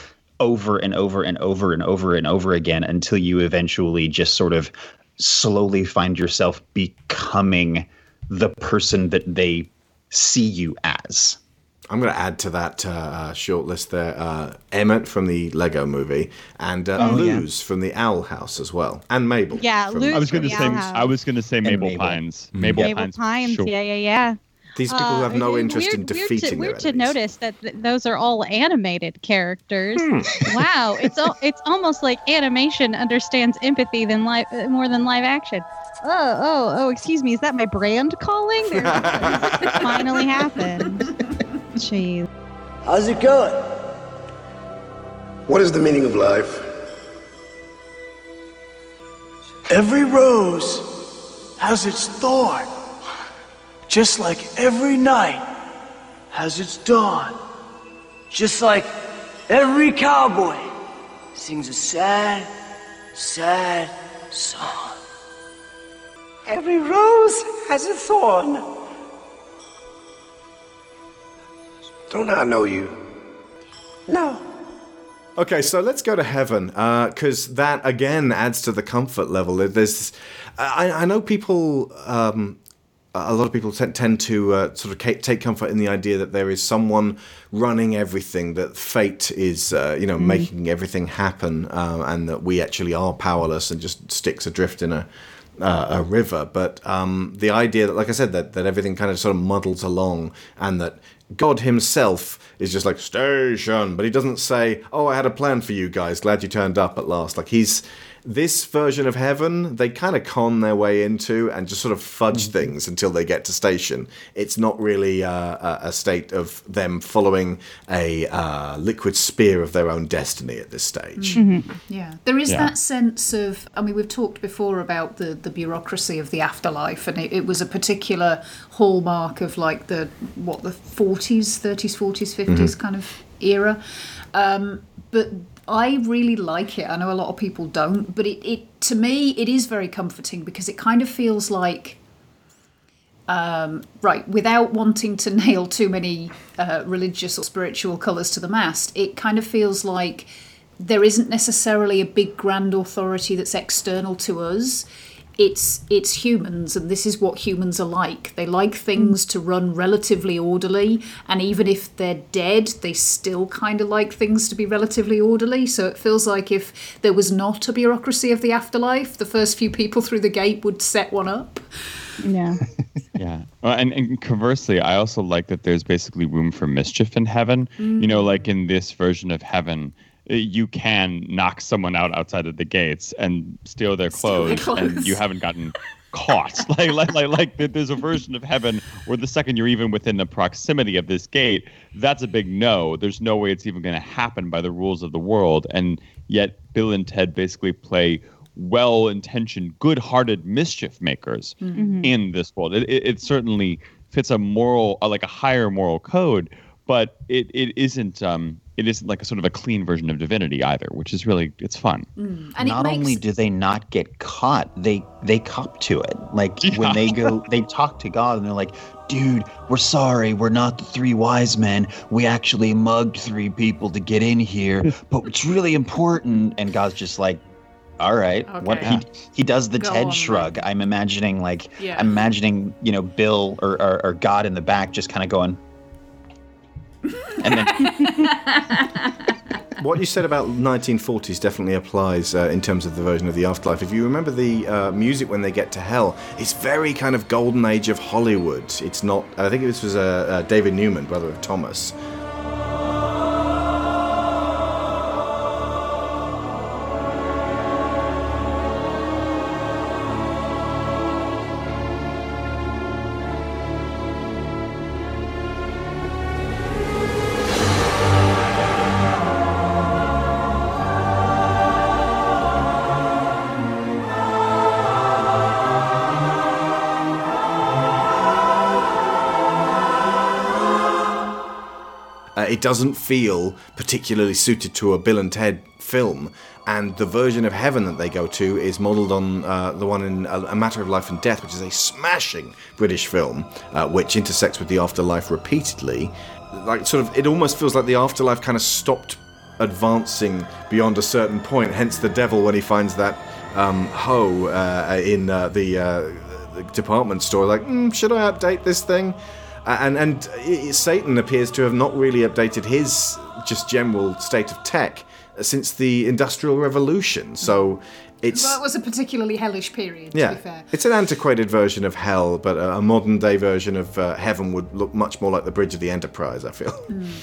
over and over and over and over and over again until you eventually just sort of slowly find yourself becoming the person that they see you as. I'm going to add to that uh, uh, short list there uh, Emmett from the Lego movie and uh, Oh, yeah. Luz from the Owl House as well, and Mabel. Yeah, from- Luz I was going from to the say Owl House. I was going to say Mabel, Mabel. Pines. Mm. Mabel, Mabel Pines. Pines. sure. Yeah, yeah, yeah. These people who have no Uh, interest weird, in weird to, defeating weird their to notice that th- those are all animated characters. Hmm. wow, it's al- it's almost like animation understands empathy than live uh, more than live action. Oh, oh, oh! Excuse me, is that my brand calling? There- it finally happened. Jeez. How's it going? What is the meaning of life? Every rose has its thorn, just like every night has its dawn. Just like every cowboy sings a sad, sad song. Every rose has a thorn. Don't I know you? No. Okay, so let's go to heaven because that again adds to the comfort level. There's, I, I know people, um, a lot of people t- tend to uh, sort of ca- take comfort in the idea that there is someone running everything, that fate is, uh, you know, making everything happen, uh, and that we actually are powerless and just sticks adrift in a uh, a river. But um, the idea that, like I said, that that everything kind of sort of muddles along, and that God himself is just like station, but he doesn't say, "Oh, I had a plan for you guys. Glad you turned up at last." Like he's this version of heaven, they kind of con their way into and just sort of fudge things until they get to station. It's not really uh, a, a state of them following a uh, liquid spear of their own destiny at this stage. Yeah, there is Yeah. that sense of. I mean, we've talked before about the the bureaucracy of the afterlife, and it, it was a particular hallmark of like the what the forties, thirties, forties, 50s Mhm. kind of era. Um, but I really like it. I know a lot of people don't, but it, it to me it is very comforting because it kind of feels like um, right, without wanting to nail too many uh, religious or spiritual colours to the mast, it kind of feels like there isn't necessarily a big grand authority that's external to us. It's it's humans, and this is what humans are like. They like things to run relatively orderly, and even if they're dead, they still kind of like things to be relatively orderly. So it feels like if there was not a bureaucracy of the afterlife, the first few people through the gate would set one up. Yeah. Yeah. Well, and, and conversely, I also like that there's basically room for mischief in heaven. You know, Mm. like in this version of heaven, you can knock someone out outside of the gates and steal their Steal clothes, and you haven't gotten caught. like, like, like, like there's a version of heaven where the second you're even within the proximity of this gate, that's a big no. There's no way it's even going to happen by the rules of the world. And yet, Bill and Ted basically play well intentioned, good hearted mischief makers Mhm. in this world. It, it, it certainly fits a moral, uh, like a higher moral code, but it, it isn't. Um, it isn't like a sort of a clean version of divinity either, which is really it's fun. Mm. And not it makes only do they not get caught, they they cop to it. Like when they go, they talk to God and they're like, "Dude, we're sorry, we're not the three wise men. We actually mugged three people to get in here, but it's really important." And God's just like, "All right, what?" He he does the Go Ted on, then. shrug. I'm imagining like Yeah. I'm imagining you know Bill or or, or God in the back just kind of going. And then What you said about 1940s definitely applies uh, in terms of the version of the afterlife. If you remember the uh, music when they get to hell, it's very kind of golden age of Hollywood. It's not. I think this was uh, uh, David Newman, brother of Thomas. Doesn't feel particularly suited to a Bill and Ted film, and the version of heaven that they go to is modelled on uh, the one in a, Matter of Life and Death, which is a smashing British film, uh, which intersects with the afterlife repeatedly. Like, sort of, it almost feels like the afterlife kind of stopped advancing beyond a certain point. Hence, the devil when he finds that um, hoe uh, in uh, the, uh, the department store, like, mm, should I update this thing? Uh, and and i- Satan appears to have not really updated his just general state of tech since the Industrial Revolution. So it's Well, it was a particularly hellish period, to yeah, be fair. it's an antiquated version of hell, but a, a modern day version of uh, heaven would look much more like the Bridge of the Enterprise. I feel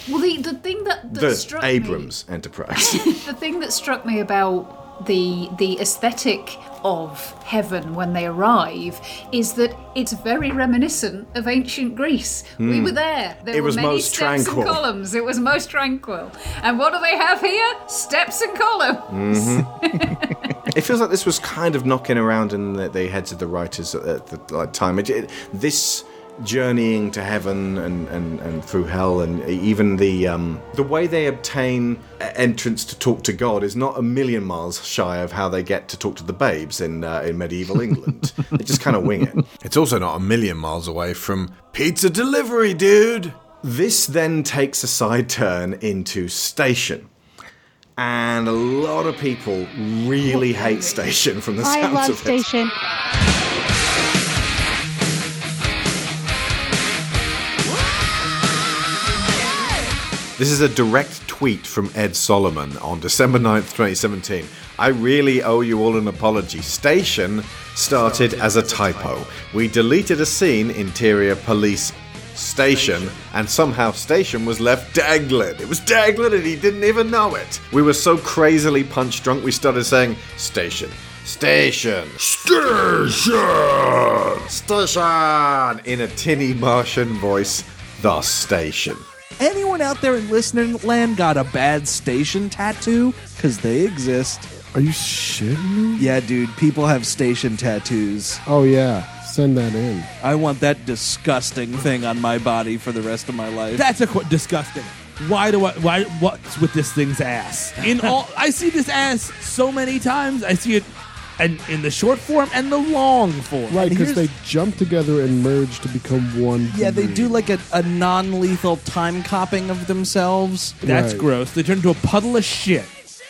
Well, the, the thing that, that the struck Abrams Enterprise. the thing that struck me about the the aesthetic of heaven when they arrive is that it's very reminiscent of ancient Greece. We Hmm. were there. There It were was many most steps tranquil. and columns. It was most tranquil. And what do they have here? Steps and columns. Mhm. it feels like this was kind of knocking around in the, the heads of the writers at, at the like, time. It, it, this journeying to heaven and, and, and through hell, and even the um, the way they obtain entrance to talk to God is not a million miles shy of how they get to talk to the babes in uh, in medieval England. they just kind of wing it. It's also not a million miles away from pizza delivery, dude. This then takes a side turn into Station. And a lot of people really hate Station from the I sounds love of it. Station. This is a direct tweet from Ed Solomon on December 9th, 2017. I really owe you all an apology. Station started as a typo. We deleted a scene, interior police Station, and somehow Station was left dangling. It was dangling and he didn't even know it. We were so crazily punch drunk we started saying, Station. Station. Station. Station. In a tinny Martian voice, the station. Anyone out there in listening land got a bad station tattoo? Because they exist. Are you shitting me? Yeah, dude, people have station tattoos. Oh yeah, send that in. I want that disgusting thing on my body for the rest of my life. That's a qu- disgusting. Why do I? Why? What's with this thing's ass? In all, I see this ass so many times. I see it, and in the short form and the long form. Right, because they jump together and merge to become one. yeah, they do like a, a non lethal time copping of themselves. That's Right. gross. They turn into a puddle of shit,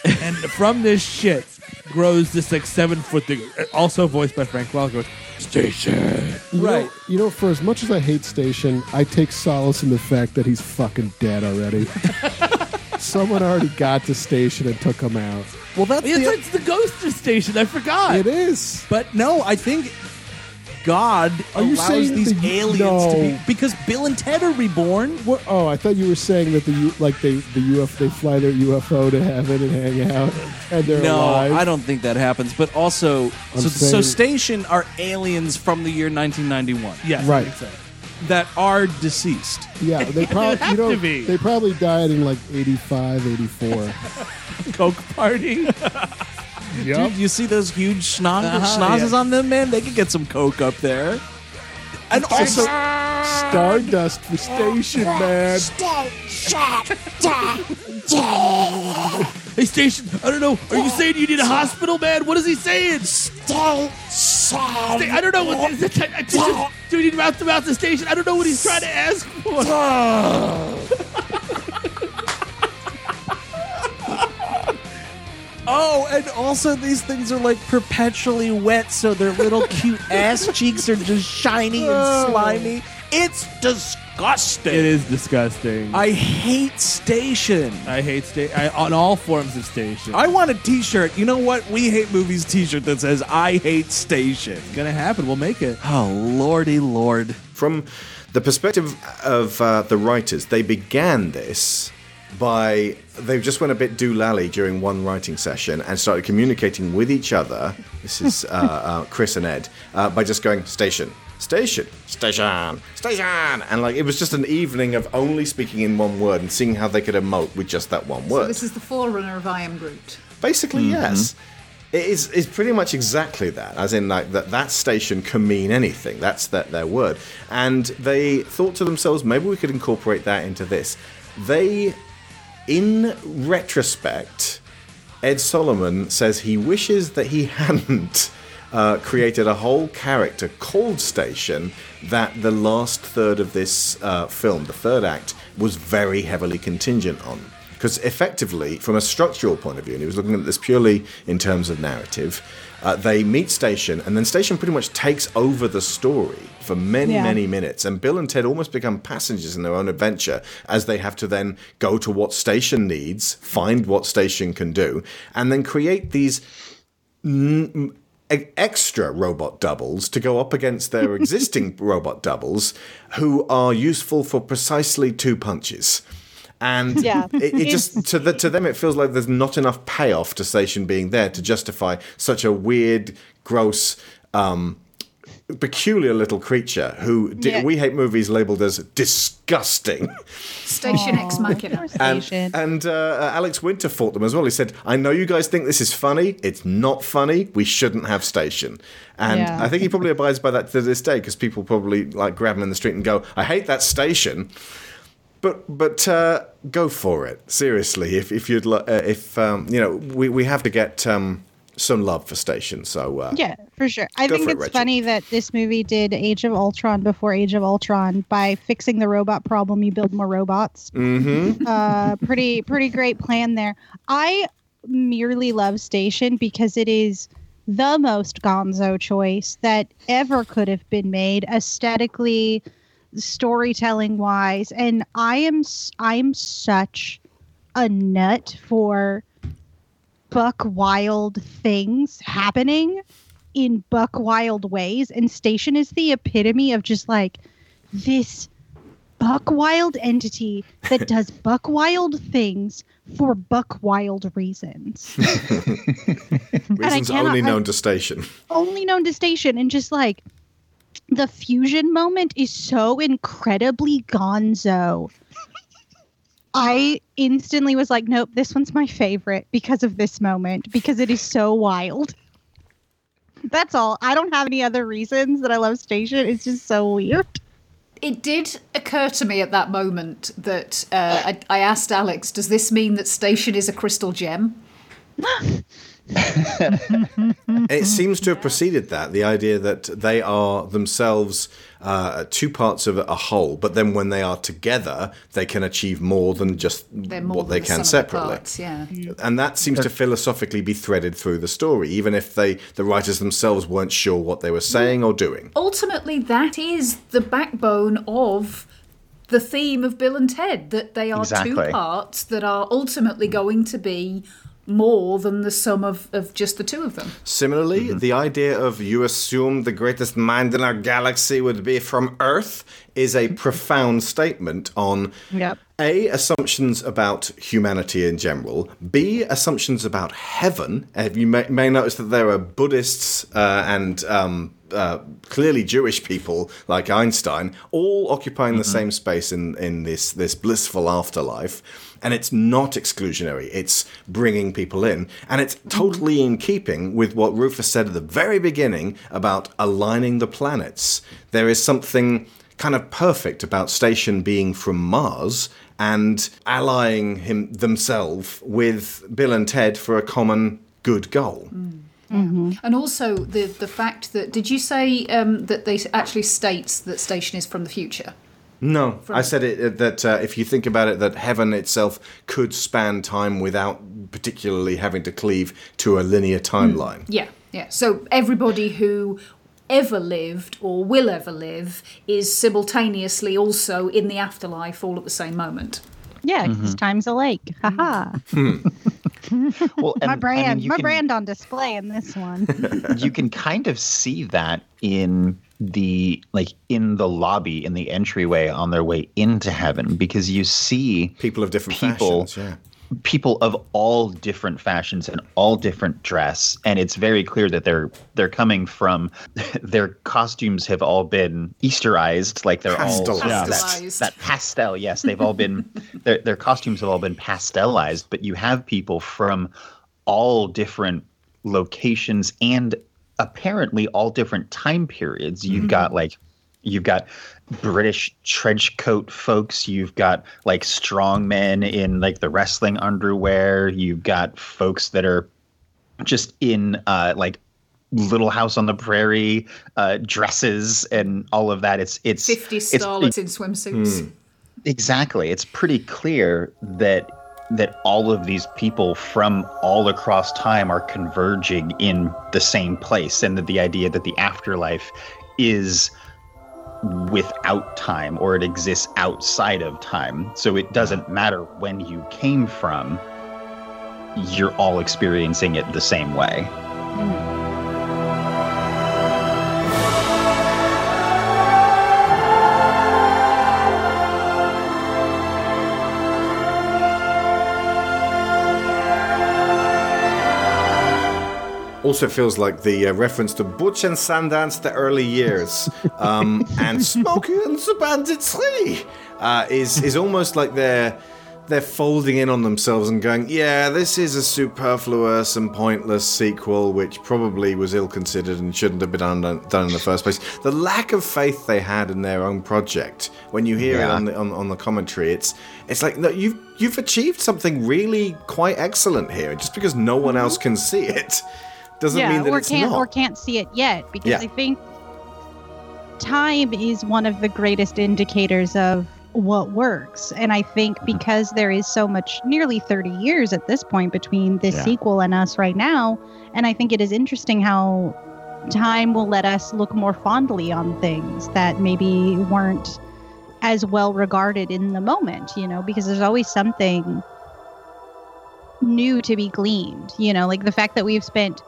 and from this shit grows this like seven foot thing. Also voiced by Frank Welker. Goes, Station. You know, you know, for as much as I hate Station, I take solace in the fact that he's fucking dead already. Someone already got to Station and took him out. Well, that's It's, the, it's the ghost of station. I forgot. It is. But no, I think God Are you allows saying these the- aliens to be No. because Bill and Ted are reborn. What, oh, I thought you were saying that the U- like they the UFO they fly their UFO to heaven and hang out and they're no, alive. I don't think that happens. But also, I'm so, so saying- Station are aliens from the year 1991. Yes, Right. I think so. That are deceased. Yeah, they probably you know they probably died in like 85, 84. Coke party. Dude, you see those huge schnoz- Uh-huh, schnozzes yeah. on them, man? They could get some coke up there. And also, Stardust for Station, man. Hey, station. I don't know. Are you saying you need a hospital, man? What is he saying? Stay sad. I don't know. What, is it, I- just- do we need mouth to mouth the station? I don't know what he's trying to ask for. oh, and also these things are like perpetually wet, so their little cute ass cheeks are just shiny and slimy. It's disgusting. It is disgusting. I, I hate Station. I hate station. On all forms of station. I want a T-shirt. You know what? We hate movies T-shirt that says "I hate Station." It's gonna happen. We'll make it. Oh lordy lord! From the perspective of uh, the writers, they began this by they just went a bit doolally during one writing session and started communicating with each other. This is uh, uh, Chris and Ed uh, by just going station. Station, station, station, and like it was just an evening of only speaking in one word and seeing how they could emote with just that one word. So word. this is the forerunner of I Am Groot. Basically, mm-hmm. yes. It is is pretty much exactly that, as in like that that station can mean anything. That's that their word, and they thought to themselves, maybe we could incorporate that into this. They, in retrospect, Ed Solomon says he wishes that he hadn't uh, created a whole character called Station that the last third of this uh, film, the third act, was very heavily contingent on. Because effectively, from a structural point of view, and he was looking at this purely in terms of narrative, uh, they meet Station, and then Station pretty much takes over the story for many, Yeah. many minutes. And Bill and Ted almost become passengers in their own adventure as they have to then go to what Station needs, find what Station can do, and then create these n- extra robot doubles to go up against their existing robot doubles who are useful for precisely two punches. And Yeah. it, it just to the, to them it feels like there's not enough payoff to Station being there to justify such a weird, gross, um, peculiar little creature who di- Yeah. we hate movies labeled as disgusting. Station X Machina. And, and uh, Alex Winter fought them as well. He said, I know you guys think this is funny. It's not funny. We shouldn't have Station. And Yeah. I think he probably abides by that to this day because people probably like grab him in the street and go, I hate that station. But but uh, go for it seriously. If if you'd li- uh, if um, you know we, we have to get um, some love for Station. So uh, Yeah, for sure. I think it, it's Rachel. funny that this movie did Age of Ultron before Age of Ultron by fixing the robot problem. You build more robots. Mm-hmm. uh, pretty pretty great plan there. I merely love Station because it is the most gonzo choice that ever could have been made aesthetically, storytelling wise, and I am I am such a nut for buck wild things happening in buck wild ways and station is the epitome of just like this buck wild entity that does buck wild things for buck wild reasons. Reasons cannot- only I- known to station. Only known to station and just like the fusion moment is so incredibly gonzo. I instantly was like, nope, this one's my favorite because of this moment, because it is so wild. That's all. I don't have any other reasons that I love Station. It's just so weird. It did occur to me at that moment that uh, I, I asked Alex, does this mean that Station is a crystal gem? it seems to have preceded that the idea that they are themselves uh, two parts of a whole, but then when they are together, they can achieve more than just more what they the can sum the separately. parts, yeah. And that seems to philosophically be threaded through the story, even if they the writers themselves weren't sure what they were saying or doing. Ultimately, that is the backbone of the theme of Bill and Ted that they are Exactly. two parts that are ultimately going to be more than the sum of, of just the two of them. Similarly, the idea of you assume the greatest mind in our galaxy would be from Earth is a profound statement on Yep. A, assumptions about humanity in general. B, assumptions about heaven. You may, may notice that there are Buddhists uh, and um, uh, clearly Jewish people like Einstein, all occupying the same space in, in this, this blissful afterlife. And it's not exclusionary, it's bringing people in. And it's totally in keeping with what Rufus said at the very beginning about aligning the planets. There is something kind of perfect about Station being from Mars and allying him themselves with Bill and Ted for a common good goal. And also the the fact that did you say um, that they actually states that Station is from the future? No, From- I said it uh, that uh, if you think about it, that heaven itself could span time without particularly having to cleave to a linear timeline. Yeah, yeah. So everybody who ever lived or will ever live is simultaneously also in the afterlife all at the same moment. Yeah, because Mhm. time's a lake. Haha. Well, my and, I brand, mean, my can- brand on display in this one. you can kind of see that in the like in the lobby in the entryway on their way into heaven because you see people of different people fashions, yeah. people of all different fashions and all different dress and it's very clear that they're they're coming from their costumes have all been easterized like they're all Pastelized. that, that pastel yes they've all been their, their costumes have all been pastelized but you have people from all different locations and apparently all different time periods you've Mhm. got like you've got British trench coat folks. You've got like strong men in like the wrestling underwear. You've got folks that are just in uh, like Little House on the Prairie uh, dresses and all of that. It's it's 50 it's- starlets in swimsuits. Hmm. Exactly. It's pretty clear that that all of these people from all across time are converging in the same place and that the idea that the afterlife is without time or it exists outside of time. So it doesn't matter when you came from. You're all experiencing it the same way. Hmm. Also feels like the uh, reference to Butch and Sundance, the early years, um, and Smokey and the Bandit 3 uh, is is almost like they're they're folding in on themselves and going, yeah, this is a superfluous and pointless sequel, which probably was ill considered and shouldn't have been done, done in the first place. The lack of faith they had in their own project, when you hear it on the, on, on the commentary, it's it's like no, you've you've achieved something really quite excellent here. Just because no one else can see it doesn't yeah, mean that or it's can't not. or can't see it yet because Yeah. I think time is one of the greatest indicators of what works. And I think Mm-hmm. because there is so much nearly 30 years at this point between this Yeah. sequel and us right now, and I think it is interesting how time will let us look more fondly on things that maybe weren't as well regarded in the moment, you know, because there's always something new to be gleaned, you know, like the fact that we've spent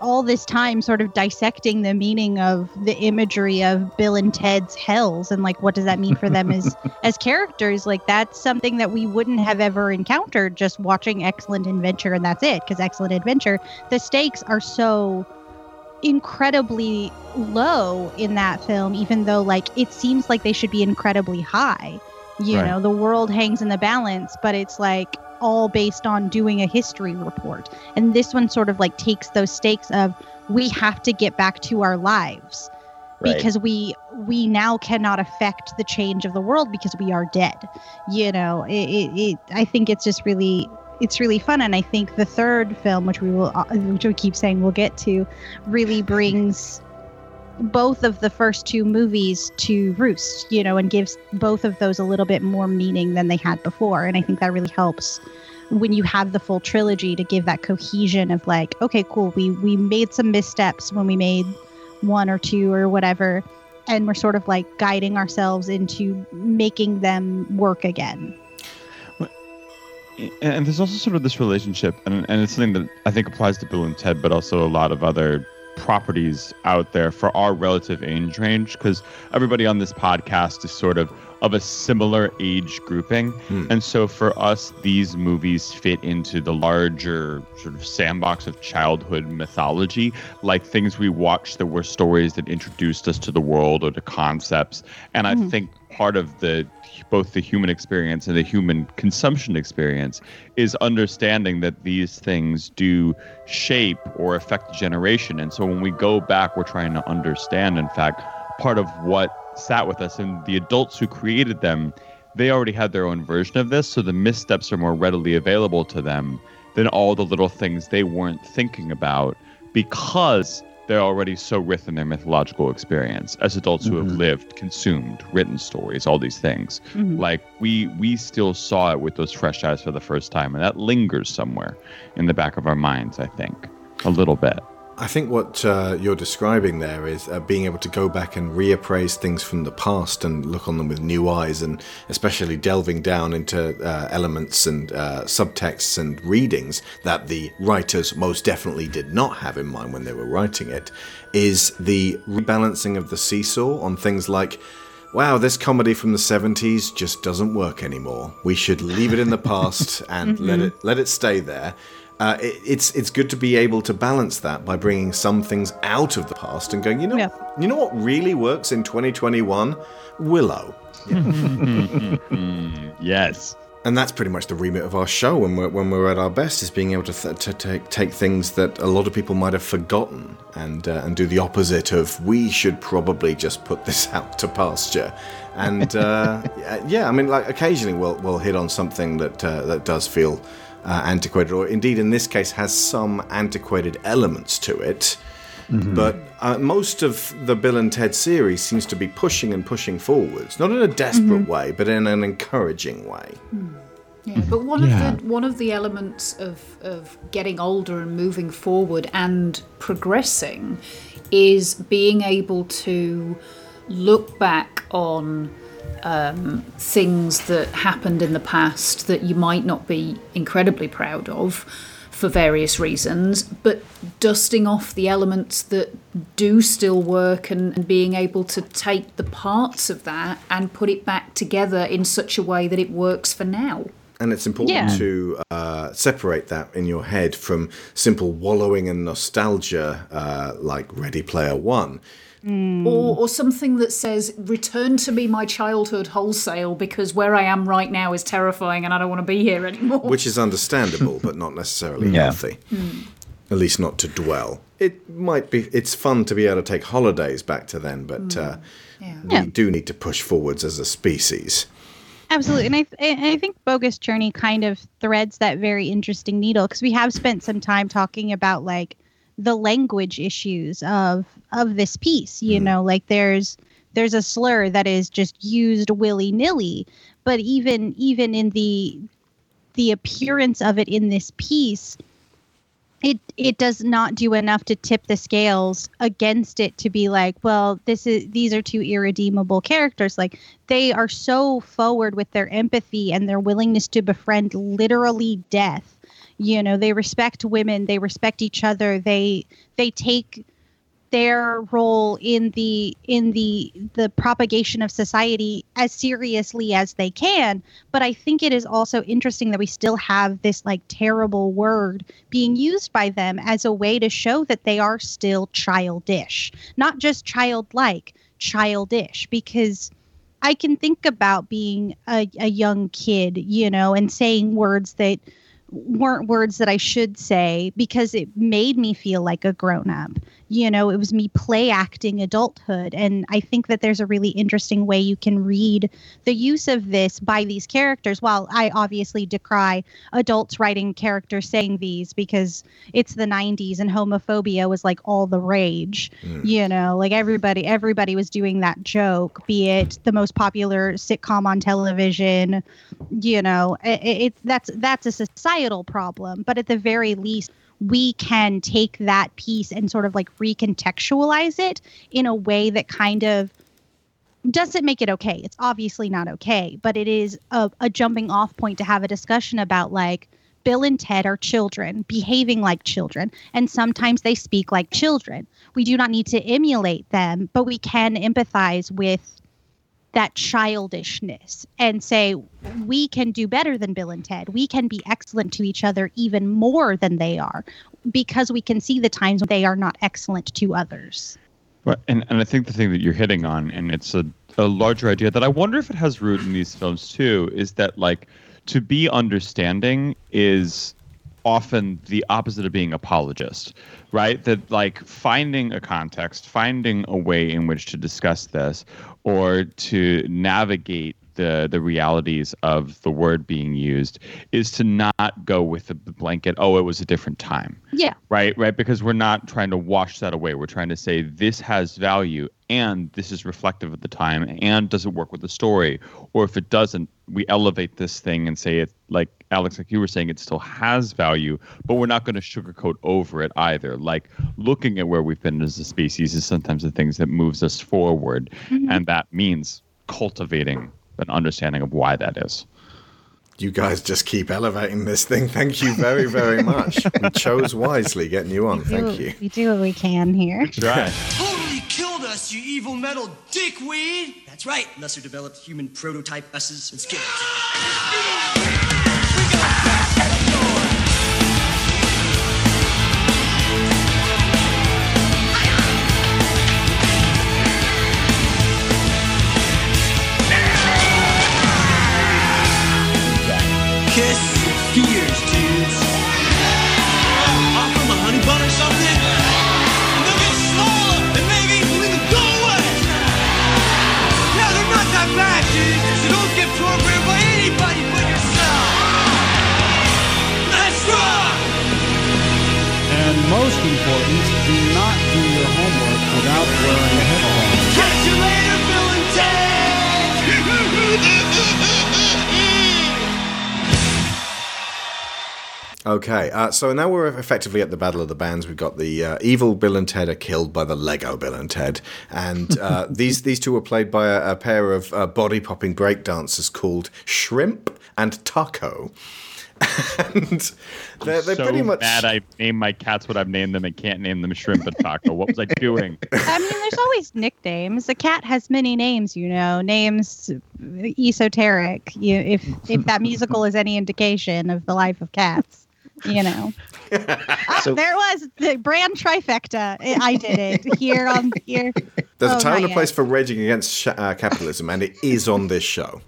all this time sort of dissecting the meaning of the imagery of Bill and Ted's hells and like what does that mean for them as as characters like that's something that we wouldn't have ever encountered just watching Excellent Adventure and that's it because Excellent Adventure the stakes are so incredibly low in that film even though like it seems like they should be incredibly high you Right. know the world hangs in the balance but it's like all based on doing a history report. And this one sort of like takes those stakes of we have to get back to our lives. Right. because we we now cannot affect the change of the world because we are dead. You know it, it, it i think it's just really it's really fun. And i think the third film which we will uh, which we keep saying we'll get to really brings both of the first two movies to roost you know and gives both of those a little bit more meaning than they had before. And i think that really helps when you have the full trilogy to give that cohesion of like okay cool we we made some missteps when we made one or two or whatever and we're sort of like guiding ourselves into making them work again. And there's also sort of this relationship, and, and it's something that I think applies to Bill and Ted, but also a lot of other properties out there for our relative age range, because everybody on this podcast is sort of of a similar age grouping, and so for us, these movies fit into the larger sort of sandbox of childhood mythology, like things we watched that were stories that introduced us to the world or to concepts, and I Mhm. think part of the both the human experience and the human consumption experience is understanding that these things do shape or affect generation. And so when we go back we're trying to understand in fact part of what sat with us. And the adults who created them they already had their own version of this. So the missteps are more readily available to them than all the little things they weren't thinking about because they're already so rich in their mythological experience as adults who have lived, consumed, written stories, all these things. Mhm. Like we we still saw it with those fresh eyes for the first time, and that lingers somewhere in the back of our minds. I think a little bit. I think what uh, you're describing there is uh, being able to go back and reappraise things from the past and look on them with new eyes, and especially delving down into uh, elements and uh, subtexts and readings that the writers most definitely did not have in mind when they were writing it, is the rebalancing of the seesaw on things like. Wow, this comedy from the 70s just doesn't work anymore. We should leave it in the past and let Mhm. it let it stay there. Uh, it, it's it's good to be able to balance that by bringing some things out of the past and going, you know, you know what really works in 2021? Willow. yes. And that's pretty much the remit of our show when we're when we're at our best is being able to th- to take take things that a lot of people might have forgotten and uh, and do the opposite of we should probably just put this out to pasture. And uh, yeah, I mean, like occasionally we'll we'll hit on something that uh, that does feel uh, antiquated, or indeed in this case has some antiquated elements to it. But uh, most of the Bill and Ted series seems to be pushing and pushing forwards, not in a desperate Mhm. way, but in an encouraging way. Yeah, but one Yeah. of the one of the elements of of getting older and moving forward and progressing is being able to look back on um, things that happened in the past that you might not be incredibly proud of for various reasons, but dusting off the elements that do still work and, and being able to take the parts of that and put it back together in such a way that it works for now. And it's important Yeah. to uh, separate that in your head from simple wallowing in nostalgia, uh, like Ready Player One. Or, or something that says, return to me my childhood wholesale because where I am right now is terrifying and I don't want to be here anymore. Which is understandable, but not necessarily Yeah. healthy. Hmm. At least not to dwell. It might be. It's fun to be able to take holidays back to then, but uh, we Yeah. do need to push forwards as a species. Absolutely, and I and I think Bogus Journey kind of threads that very interesting needle because we have spent some time talking about like the language issues of of this piece. You hmm. know, like there's there's a slur that is just used willy nilly, but even even in the the appearance of it in this piece, it it does not do enough to tip the scales against it to be like well this is these are two irredeemable characters like they are so forward with their empathy and their willingness to befriend literally death You know, they respect women, they respect each other, they they take their role in the in the the propagation of society as seriously as they can. But i think it is also interesting that we still have this like terrible word being used by them as a way to show that they are still childish. Not just childlike childish. Because i can think about being a, a young kid you know and saying words that weren't words that I should say because it made me feel like a grown up. You know, it was me play acting adulthood. And I think that there's a really interesting way you can read the use of this by these characters. While I obviously decry adults writing characters saying these because it's the 90s and homophobia was like all the rage. Mm. You know, like everybody, everybody was doing that joke, be it the most popular sitcom on television. You know, it, it, that's that's a societal problem. But at the very least, we can take that piece and sort of like recontextualize it in a way that kind of doesn't make it okay. It's obviously not okay, but it is a, a jumping off point to have a discussion about like Bill and Ted are children behaving like children, and sometimes they speak like children. We do not need to emulate them, but we can empathize with that childishness and say we can do better than Bill and Ted. We can be excellent to each other even more than they are because we can see the times when they are not excellent to others. Right, and and I think the thing that you're hitting on, and it's a, a larger idea that I wonder if it has root in these films too, is that like to be understanding is often the opposite of being apologist, right? That like finding a context, finding a way in which to discuss this, or to navigate the the realities of the word being used is to not go with the blanket oh it was a different time Yeah. right right because we're not trying to wash that away we're trying to say this has value and this is reflective of the time and does it work with the story or if it doesn't we elevate this thing and say it like alex like you were saying it still has value but we're not going to sugarcoat over it either like looking at where we've been as a species is sometimes the things that moves us forward Mhm. and that means cultivating an understanding of why that is You guys just keep elevating this thing. Thank you very, very much. we chose wisely getting you on. Thank you. We do what we can here. Totally killed us, you evil metal dickweed! That's right, lesser developed human prototype S's and skittles. Okay, uh, so now we're effectively at the Battle of the Bands. We've got the uh, evil Bill and Ted are killed by the Lego Bill and Ted, and uh, these these two were played by a, a pair of uh, body popping breakdancers called Shrimp and Taco. and they're, they're so pretty much mad I named my cats what I've named them and can't name them shrimp and taco. What was I doing? I mean, there's always nicknames. A cat has many names, you know, names esoteric. You, if if that musical is any indication of the life of cats, you know. So- there was the brand trifecta. I I did it here on here. There's Oh, a time and a yet. place for raging against sh- uh, capitalism, and it is on this show.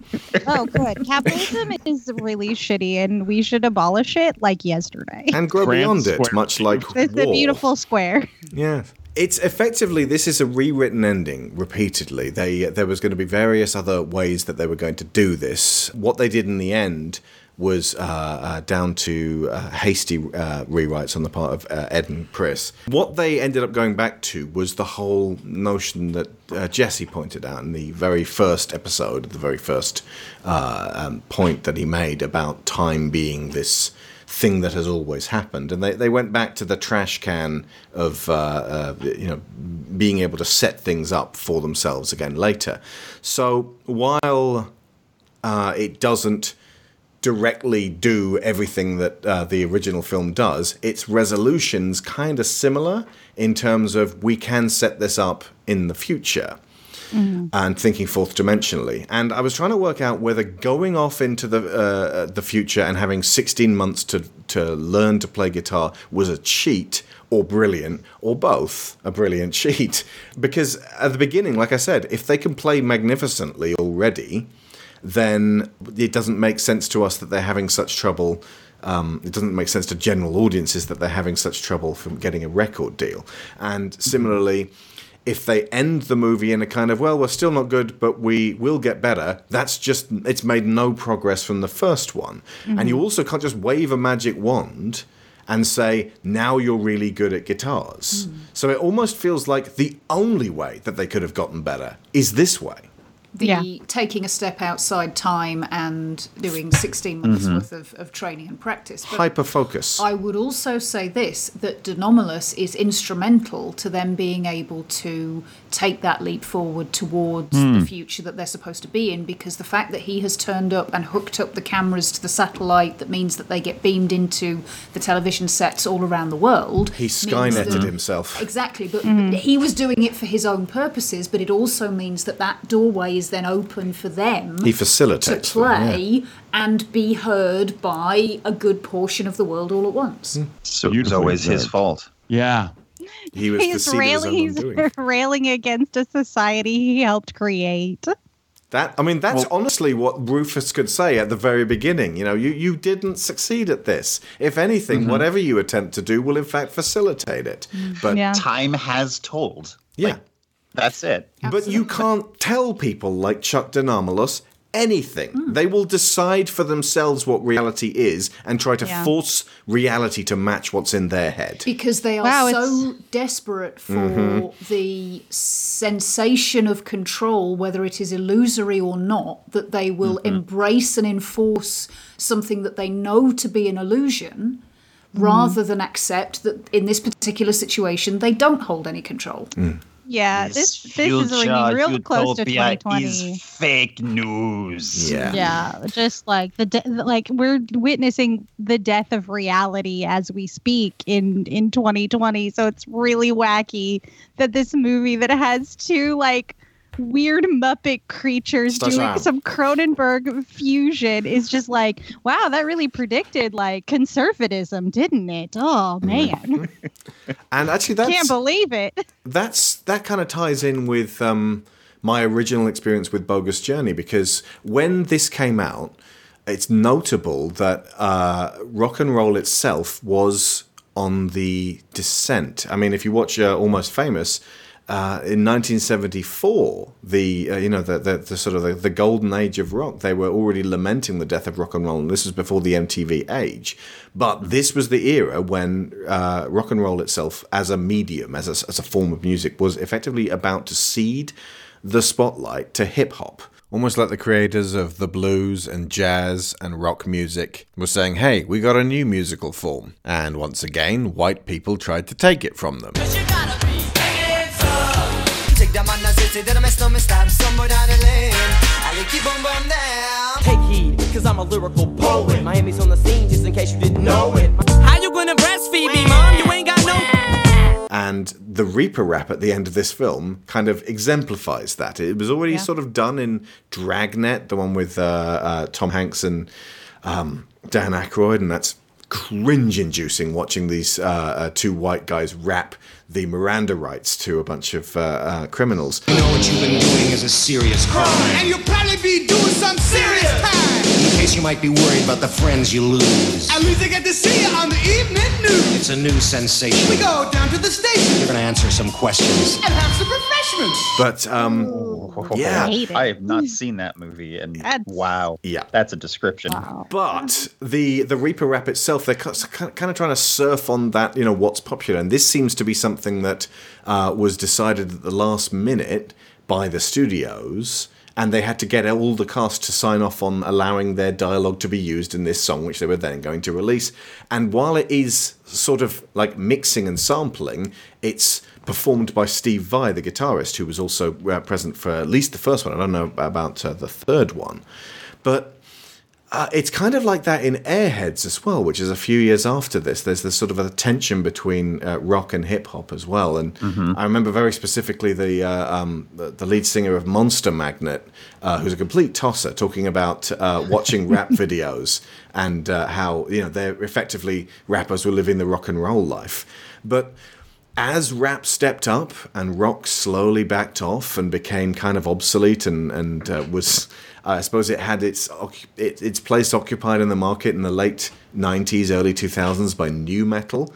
Oh, good. Capitalism is really shitty, and we should abolish it like yesterday. And grow Grand beyond it, square. much like It's war. a beautiful square. Yeah. It's effectively this is a rewritten ending repeatedly. They there was going to be various other ways that they were going to do this. What they did in the end was uh, uh, down to uh, hasty uh, rewrites on the part of uh, Ed and Chris. What they ended up going back to was the whole notion that uh, Jesse pointed out in the very first episode, the very first um, point that he made about time being this thing that has always happened. And they, they went back to the trash can of, uh, uh, you know, being able to set things up for themselves again later. So while uh, it doesn't directly do everything that uh, the original film does. Its resolution's kind of similar in terms of we can set this up in the future and thinking fourth dimensionally. And I was trying to work out whether going off into the uh, the future and having 16 months to to learn to play guitar was a cheat or brilliant or both a brilliant cheat because at the beginning like I said if they can play magnificently already then it doesn't make sense to us that they're having such trouble um, it doesn't make sense to general audiences that they're having such trouble from getting a record deal. And similarly, if they end the movie in a kind of, well, we're still not good, but we will get better, that's just, it's made no progress from the first one. And you also can't just wave a magic wand and say, now you're really good at guitars. So it almost feels like the only way that they could have gotten better is this way. The taking a step outside time and doing 16 months Mhm. worth of, of training and practice. Hyper focus. I would also say this that De Nomolos is instrumental to them being able to take that leap forward towards Hmm. the future that they're supposed to be in because the fact that he has turned up and hooked up the cameras to the satellite that means that they get beamed into the television sets all around the world. He means skynetted that- himself. Exactly, but he was doing it for his own purposes, but it also means that that doorway is then open for them He to facilitates them, yeah. play and be heard by a good portion of the world all at once. So it's always his fault. Yeah. He He's railing, he's railing against a society he helped create. That I mean, that's honestly what Rufus could say at the very beginning. You know, you, you didn't succeed at this. If anything, Mhm. whatever you attempt to do will in fact facilitate it. But time has told. Yeah. That's it. But you can't tell people like Chuck De Nomolos anything. Hmm. They will decide for themselves what reality is and try to Yeah. force reality to match what's in their head. Because they are Wow, so desperate for Mhm. the sensation of control, whether it is illusory or not, that they will Mm-hmm. embrace and enforce something that they know to be an illusion rather than accept that in this particular situation they don't hold any control. Yeah, this this is ringing real close to 2020. is fake news. Yeah, yeah. just like the de- like we're witnessing the death of reality as we speak in in 2020. So it's really wacky that this movie that has two like weird Muppet creatures Stop doing some Cronenberg fusion is just like, wow, that really predicted like conservatism, didn't it? Oh man, And actually, that's can't believe it. that's that kind of ties in with um, my original experience with Bogus Journey because when this came out, it's notable that uh, rock and roll itself was on the descent. I mean, if you watch uh, Almost Famous. Uh, in 1974, the uh, you know the, the, the sort of the, the golden age of rock, they were already lamenting the death of rock and roll, and this was before the MTV age. But this was the era when uh, rock and roll itself, as a medium, as a, as a form of music, was effectively about to cede the spotlight to hip hop. Almost like the creators of the blues and jazz and rock music were saying, hey, we got a new musical form. And once again, white people tried to take it from them. Take that man, that's it, that I messed up, me stab somewhere down the lane. I like keep on bum down. Take heed, cause I'm a lyrical poet. Miami's on the scene, just in case you didn't know it. How you gonna breastfeed me, mom? You ain't got no. And the Reaper rap at the end of this film kind of exemplifies that. It was already Yeah. sort of done in Dragnet, the one with uh, uh, Tom Hanks and um, Dan Aykroyd, and that's cringe inducing watching these uh, uh, two white guys rap the Miranda rights to a bunch of uh, uh, criminals. You know what you've been doing is a serious crime. And you'll probably be doing some serious time. In case you might be worried about the friends you lose. At least I get to see you on the evening news. It's a new sensation. We go down to the station You're gonna answer some questions. and have some refreshments. But um, yeah, I have not seen that movie, and wow, yeah, that's a description. But the the Reaper rap itself, they're kind of trying to surf on that, you know, what's popular, and this seems to be something that uh, was decided at the last minute by the studios, and they had to get all the cast to sign off on allowing their dialogue to be used in this song, which they were then going to release. And while it is sort of like mixing and sampling, it's performed by Steve Vai, the guitarist, who was also uh, present for at least the first one. I don't know about uh, the third one, but Uh, it's kind of like that in Airheads as well, which is a few years after this. There's this sort of a tension between uh, rock and hip hop as well. And I remember very specifically the, uh, um, the the lead singer of Monster Magnet, uh, who's a complete tosser, talking about uh, watching rap videos and uh, how you know they're effectively rappers were living the rock and roll life, but as rap stepped up and rock slowly backed off and became kind of obsolete and and uh, was I suppose it had its it, its place occupied in the market in the late 90s early 2000s by nu metal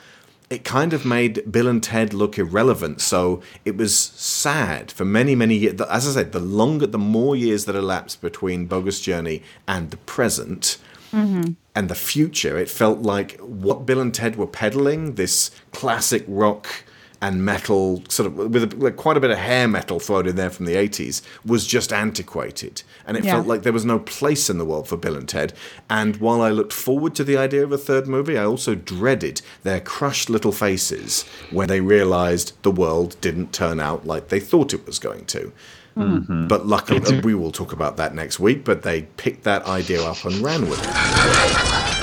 it kind of made Bill and Ted look irrelevant so it was sad for many many years as I said the longer the more years that elapsed between Bogus Journey and the present Mm-hmm. and the future. It felt like what Bill and Ted were peddling, this classic rock and metal, sort of with, a, with quite a bit of hair metal thrown in there from the 80s, was just antiquated. And it Yeah. felt like there was no place in the world for Bill and Ted. And while I looked forward to the idea of a third movie, I also dreaded their crushed little faces when they realized the world didn't turn out like they thought it was going to. Mhm. But luckily, we will talk about that next week. But they picked that idea up and ran with it.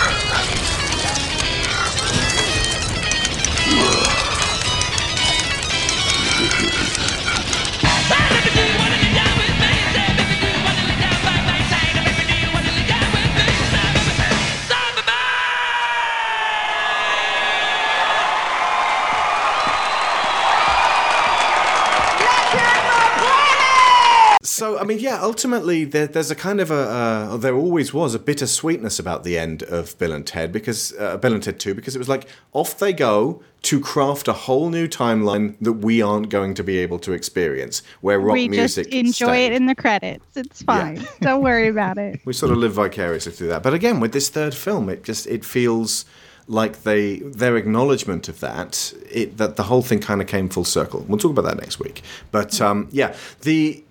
Mean, yeah, ultimately, there, there's a kind of a, uh, there always was a bittersweetness about the end of Bill and Ted, because, uh, Bill and Ted 2, because it was like, off they go to craft a whole new timeline that we aren't going to be able to experience, where rock we music just enjoy stayed. it in the credits. It's fine. Don't worry about it. We sort of live vicariously through that. But again, with this third film, it just it feels like they their acknowledgement of that it that the whole thing kind of came full circle. We'll talk about that next week. But um, yeah, the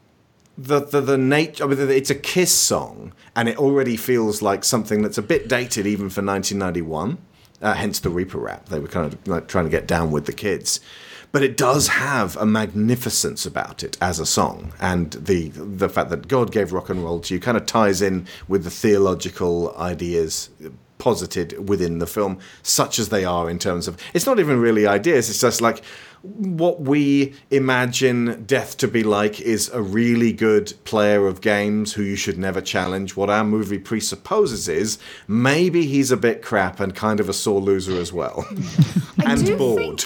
the the, the nature. I mean, it's a Kiss song, and it already feels like something that's a bit dated even for 1991. Uh, hence the Reaper rap. They were kind of like trying to get down with the kids. But it does have a magnificence about it as a song, and the the fact that God gave rock and roll to you kind of ties in with the theological ideas posited within the film, such as they are in terms of. It's not even really ideas. It's just like what we imagine death to be like is a really good player of games who you should never challenge. What our movie presupposes is maybe he's a bit crap and kind of a sore loser as well, and do bored.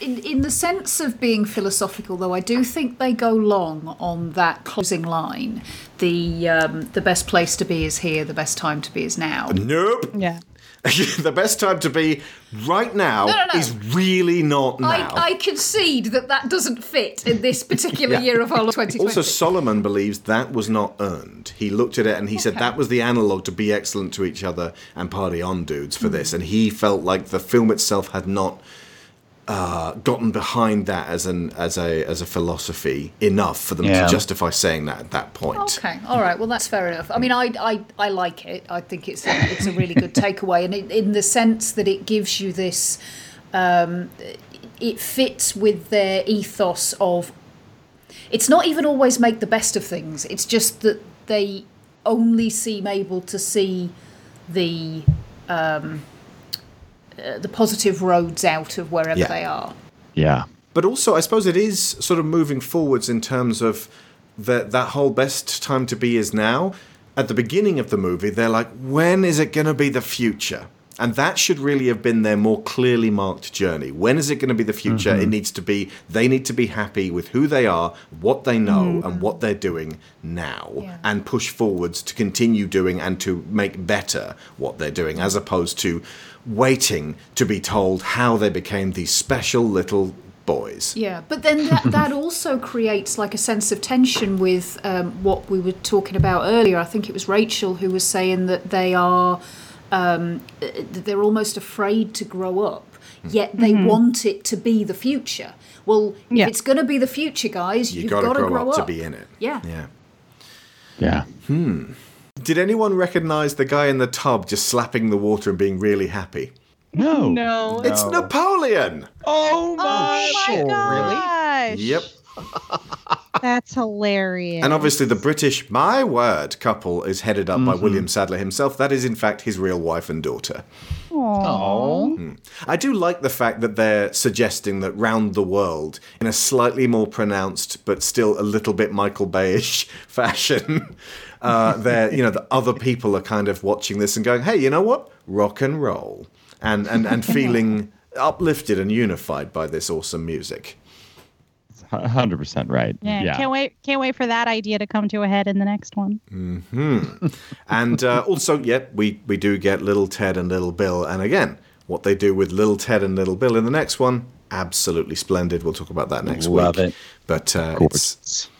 in, in the sense of being philosophical, though, I do think they go long on that closing line. The um, the best place to be is here. The best time to be is now. Nope. Yeah. the best time to be right now No, no, no. is really not now. I, I concede that that doesn't fit in this particular Yeah. year of our 2020. Also, Solomon believes that was not earned. He looked at it and he said that was the analog to be excellent to each other and party on dudes for this. And he felt like the film itself had not uh, gotten behind that as an as a as a philosophy enough for them Yeah. to justify saying that at that point. Okay, all right. Well, that's fair enough. I mean, I I, I like it. I think it's a, it's a really good takeaway, and it, in the sense that it gives you this, um, it fits with their ethos of. It's not even always make the best of things. It's just that they only seem able to see the um, uh, the positive roads out of wherever Yeah. they are. Yeah. But also, I suppose it is sort of moving forwards in terms of that that whole best time to be is now. At the beginning of the movie, they're like, when is it going to be the future? And that should really have been their more clearly marked journey. When is it going to be the future? It needs to be, they need to be happy with who they are, what they know, and what they're doing now, and push forwards to continue doing and to make better what they're doing, as opposed to waiting to be told how they became these special little boys. Yeah, but then that, that also creates like a sense of tension with um, what we were talking about earlier. I think it was Rachel who was saying that they are, um, they're almost afraid to grow up, yet they Mm-hmm. Mhm. want it to be the future. Well, Yeah. if it's going to be the future, guys, You you've gotta got to grow grow, up to be in it. Yeah. Yeah. Yeah. Hmm. Did anyone recognize the guy in the tub just slapping the water and being really happy? No. No. It's Napoleon. Oh, oh my, shit, gosh. Yep. That's hilarious. And obviously, the British, my word, couple is headed up by mm-hmm. William Sadler himself. That is, in fact, his real wife and daughter. Aww. Hmm. I do like the fact that they're suggesting that round the world, in a slightly more pronounced but still a little bit Michael Bayish fashion, uh, they're you know the other people are kind of watching this and going, "Hey, you know what? Rock and roll," and and and feeling uplifted and unified by this awesome music. Hundred percent right. Yeah, can't wait. Can't wait for that idea to come to a head in the next one. Hmm. and uh, also, yep, we we do get Little Ted and Little Bill, and again, what they do with Little Ted and Little Bill in the next one, absolutely splendid. We'll talk about that next Love week. it. But uh, it's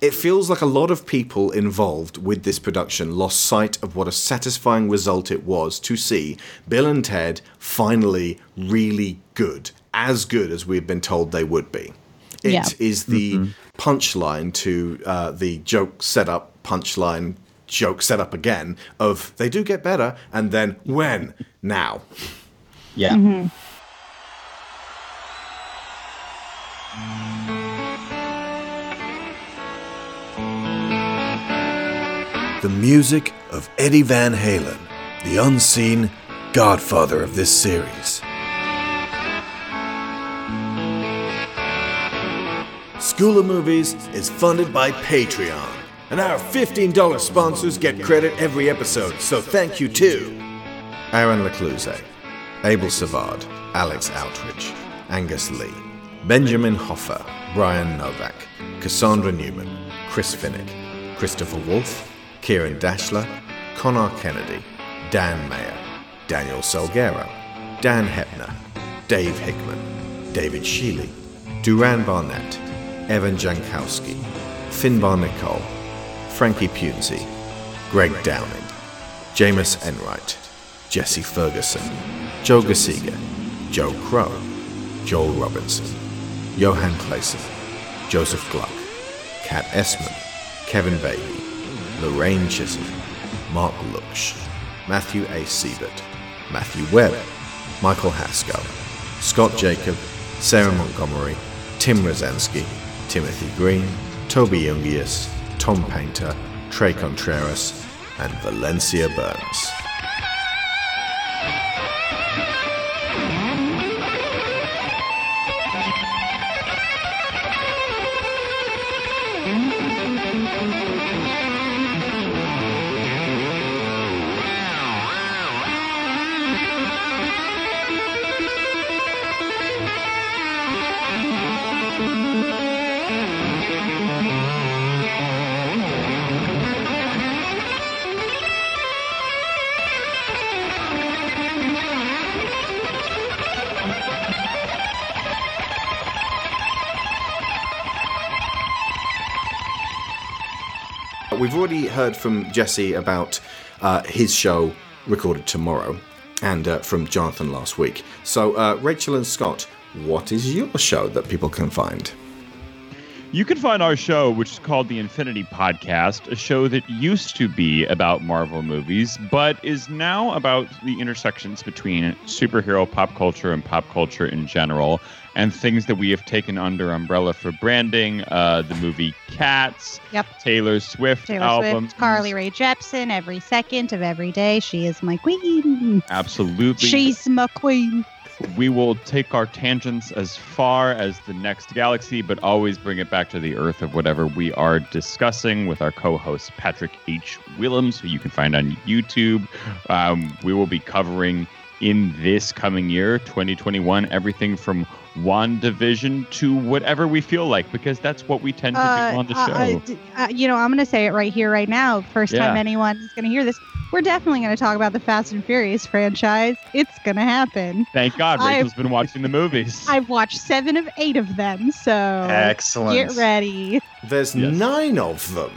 it feels like a lot of people involved with this production lost sight of what a satisfying result it was to see Bill and Ted finally really good, as good as we've been told they would be. It is Yeah. the punchline to uh, the joke setup, punchline, joke setup again of they do get better, and then when? Now. Yeah. The music of Eddie Van Halen, the unseen godfather of this series. School of Movies is funded by Patreon, and our $15 sponsors get credit every episode, so thank you to Aaron Lecluse, Abel Savard, Alex Outridge, Angus Lee, Benjamin Hoffer, Brian Novak, Cassandra Newman, Chris Finnick, Christopher Wolfe, Kieran Dashler, Connor Kennedy, Dan Mayer, Daniel Salguero, Dan Hepner, Dave Hickman, David Sheely, Duran Barnett, Evan Jankowski, Finbar Nicole, Frankie Punzi, Greg Downing, Jameis Enright, Jesse Ferguson, Joe Gasiga, Joe Crow, Joel Robinson, Johan Clayson, Joseph Gluck, Kat Essman, Kevin Beatty, Lorraine Chisholm, Mark Luksch, Matthew A. Siebert, Matthew Webb, Michael Haskell, Scott Jacob, Sarah Montgomery, Tim Rosansky, Timothy Green, Toby Jungius, Tom Painter, Trey Contreras, and Valencia Burns. Already heard from Jesse about uh, his show recorded tomorrow, and uh, from Jonathan last week. So, uh, Rachel and Scott, what is your show that people can find? You can find our show, which is called the Infinity Podcast, a show that used to be about Marvel movies, but is now about the intersections between superhero pop culture and pop culture in general, and things that we have taken under umbrella for branding. Uh, the movie Cats, Yep. Taylor Swift Taylor album, Swift, Carly Rae Jepsen, every second of every day. She is my queen. absolutely. She's my queen. we will take our tangents as far as the next galaxy, but always bring it back to the Earth of whatever we are discussing with our co-host Patrick H. Willems, who you can find on YouTube. Um, we will be covering in this coming year, 2021, everything from WandaVision to whatever we feel like, because that's what we tend to Uh, do on the uh, show. uh, uh, you know, I'm going to say it right here, right now. First time Yeah. anyone is going to hear this. We're definitely going to talk about the Fast and Furious franchise. It's going to happen. Thank God, I've- Rachel's been watching the movies. I've watched seven of eight of them, so Excellent. get ready. There's nine of them.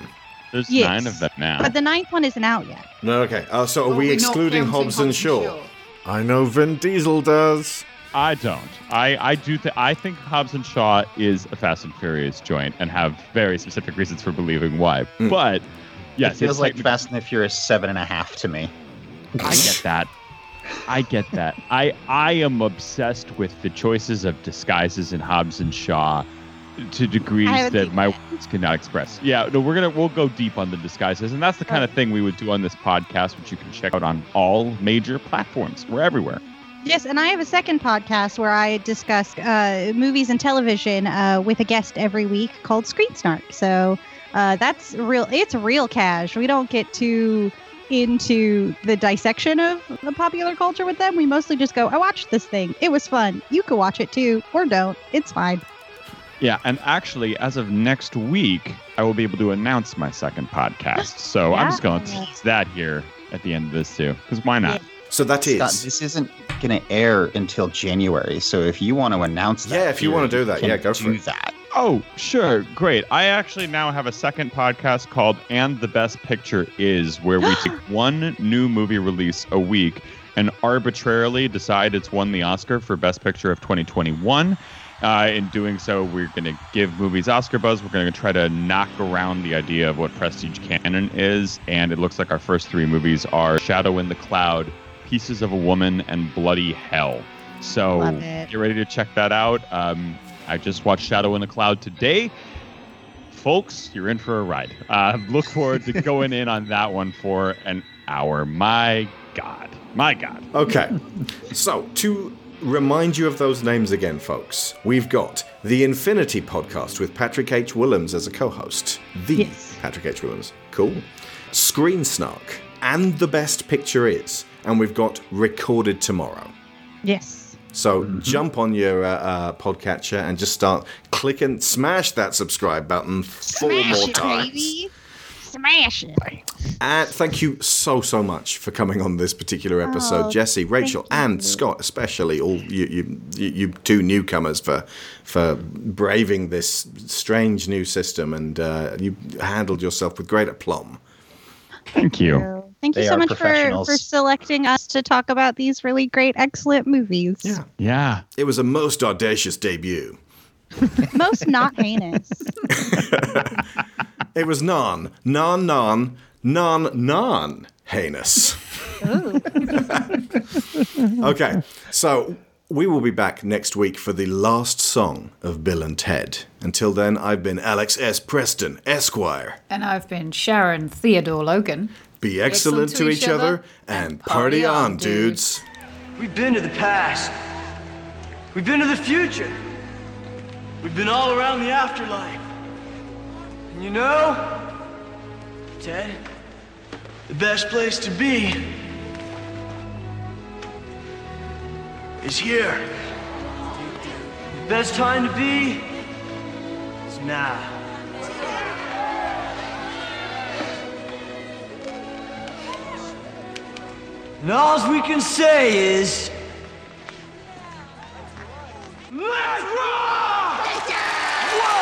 There's Yes. nine of them now. But the ninth one isn't out yet. No, okay. Uh, so are Well, we we're excluding Hobbs and Hobbs and Shaw? Shaw. I know Vin Diesel does. I don't. I, I do. Th- I think Hobbs and Shaw is a Fast and Furious joint, and have very specific reasons for believing why. Hmm. But yes, it feels like technic- Fast and the Furious seven and a half to me. I get that. I get that. I I am obsessed with the choices of disguises in Hobbs and Shaw. to degrees that my words cannot express. Yeah, no, we're gonna we'll go deep on the disguises, and that's the kind of thing we would do on this podcast, which you can check out on all major platforms. We're everywhere. Yes, and I have a second podcast where I discuss uh, movies and television uh, with a guest every week called Screen Snark. So uh, that's real. It's real cash. We don't get too into the dissection of the popular culture with them. We mostly just go, "I watched this thing. It was fun. You could watch it too, or don't. It's fine." Yeah, and actually, as of next week, I will be able to announce my second podcast. So I'm just gonna tease that here at the end of this too, because why not? So that is. Scott, this isn't going to air until January. So if you want to announce that, Yeah, if you here, wanna do that, yeah, go for do it. that. Oh, sure. Great. I actually now have a second podcast called And the Best Picture Is, where we take one new movie release a week and arbitrarily decide it's won the Oscar for Best Picture of 2021. Uh, in doing so, we're going to give movies Oscar buzz. We're going to try to knock around the idea of what prestige canon is. And it looks like our first three movies are Shadow in the Cloud, Pieces of a Woman, and Bloody Hell. So get ready to check that out. Um, I just watched Shadow in the Cloud today. Folks, you're in for a ride. Uh, look forward to going in on that one for an hour. My God. My God. Okay. so, to remind you of those names again, folks, we've got the Infinity Podcast with Patrick H. Willems as a co host. The Patrick H. Willems. Cool. Screen Snark. And The Best Picture Is. And we've got Recorded Tomorrow. Yes. So jump on your uh, uh, podcatcher and just start clicking, smash that subscribe button four more times. Smash it, baby. Smash it. And thank you so so much for coming on this particular episode, Oh, Jesse, Rachel, and Scott, especially all you, you you you two newcomers for for braving this strange new system, and uh, you handled yourself with great aplomb. Thank you. Thank you so much for, for selecting us to talk about these really great, excellent movies. Yeah. Yeah. It was a most audacious debut. Most not heinous. It was non, non, non, non, non heinous. okay, so we will be back next week for the last song of Bill and Ted. Until then, I've been Alex S. Preston, Esquire. And I've been Sharon Theodore Logan. Be excellent, to each other and party on, dudes. We've been to the past. We've been to the future. We've been all around the afterlife. And you know, Ted, the best place to be is here. The best time to be is now. And all we can say is, let's rock! One,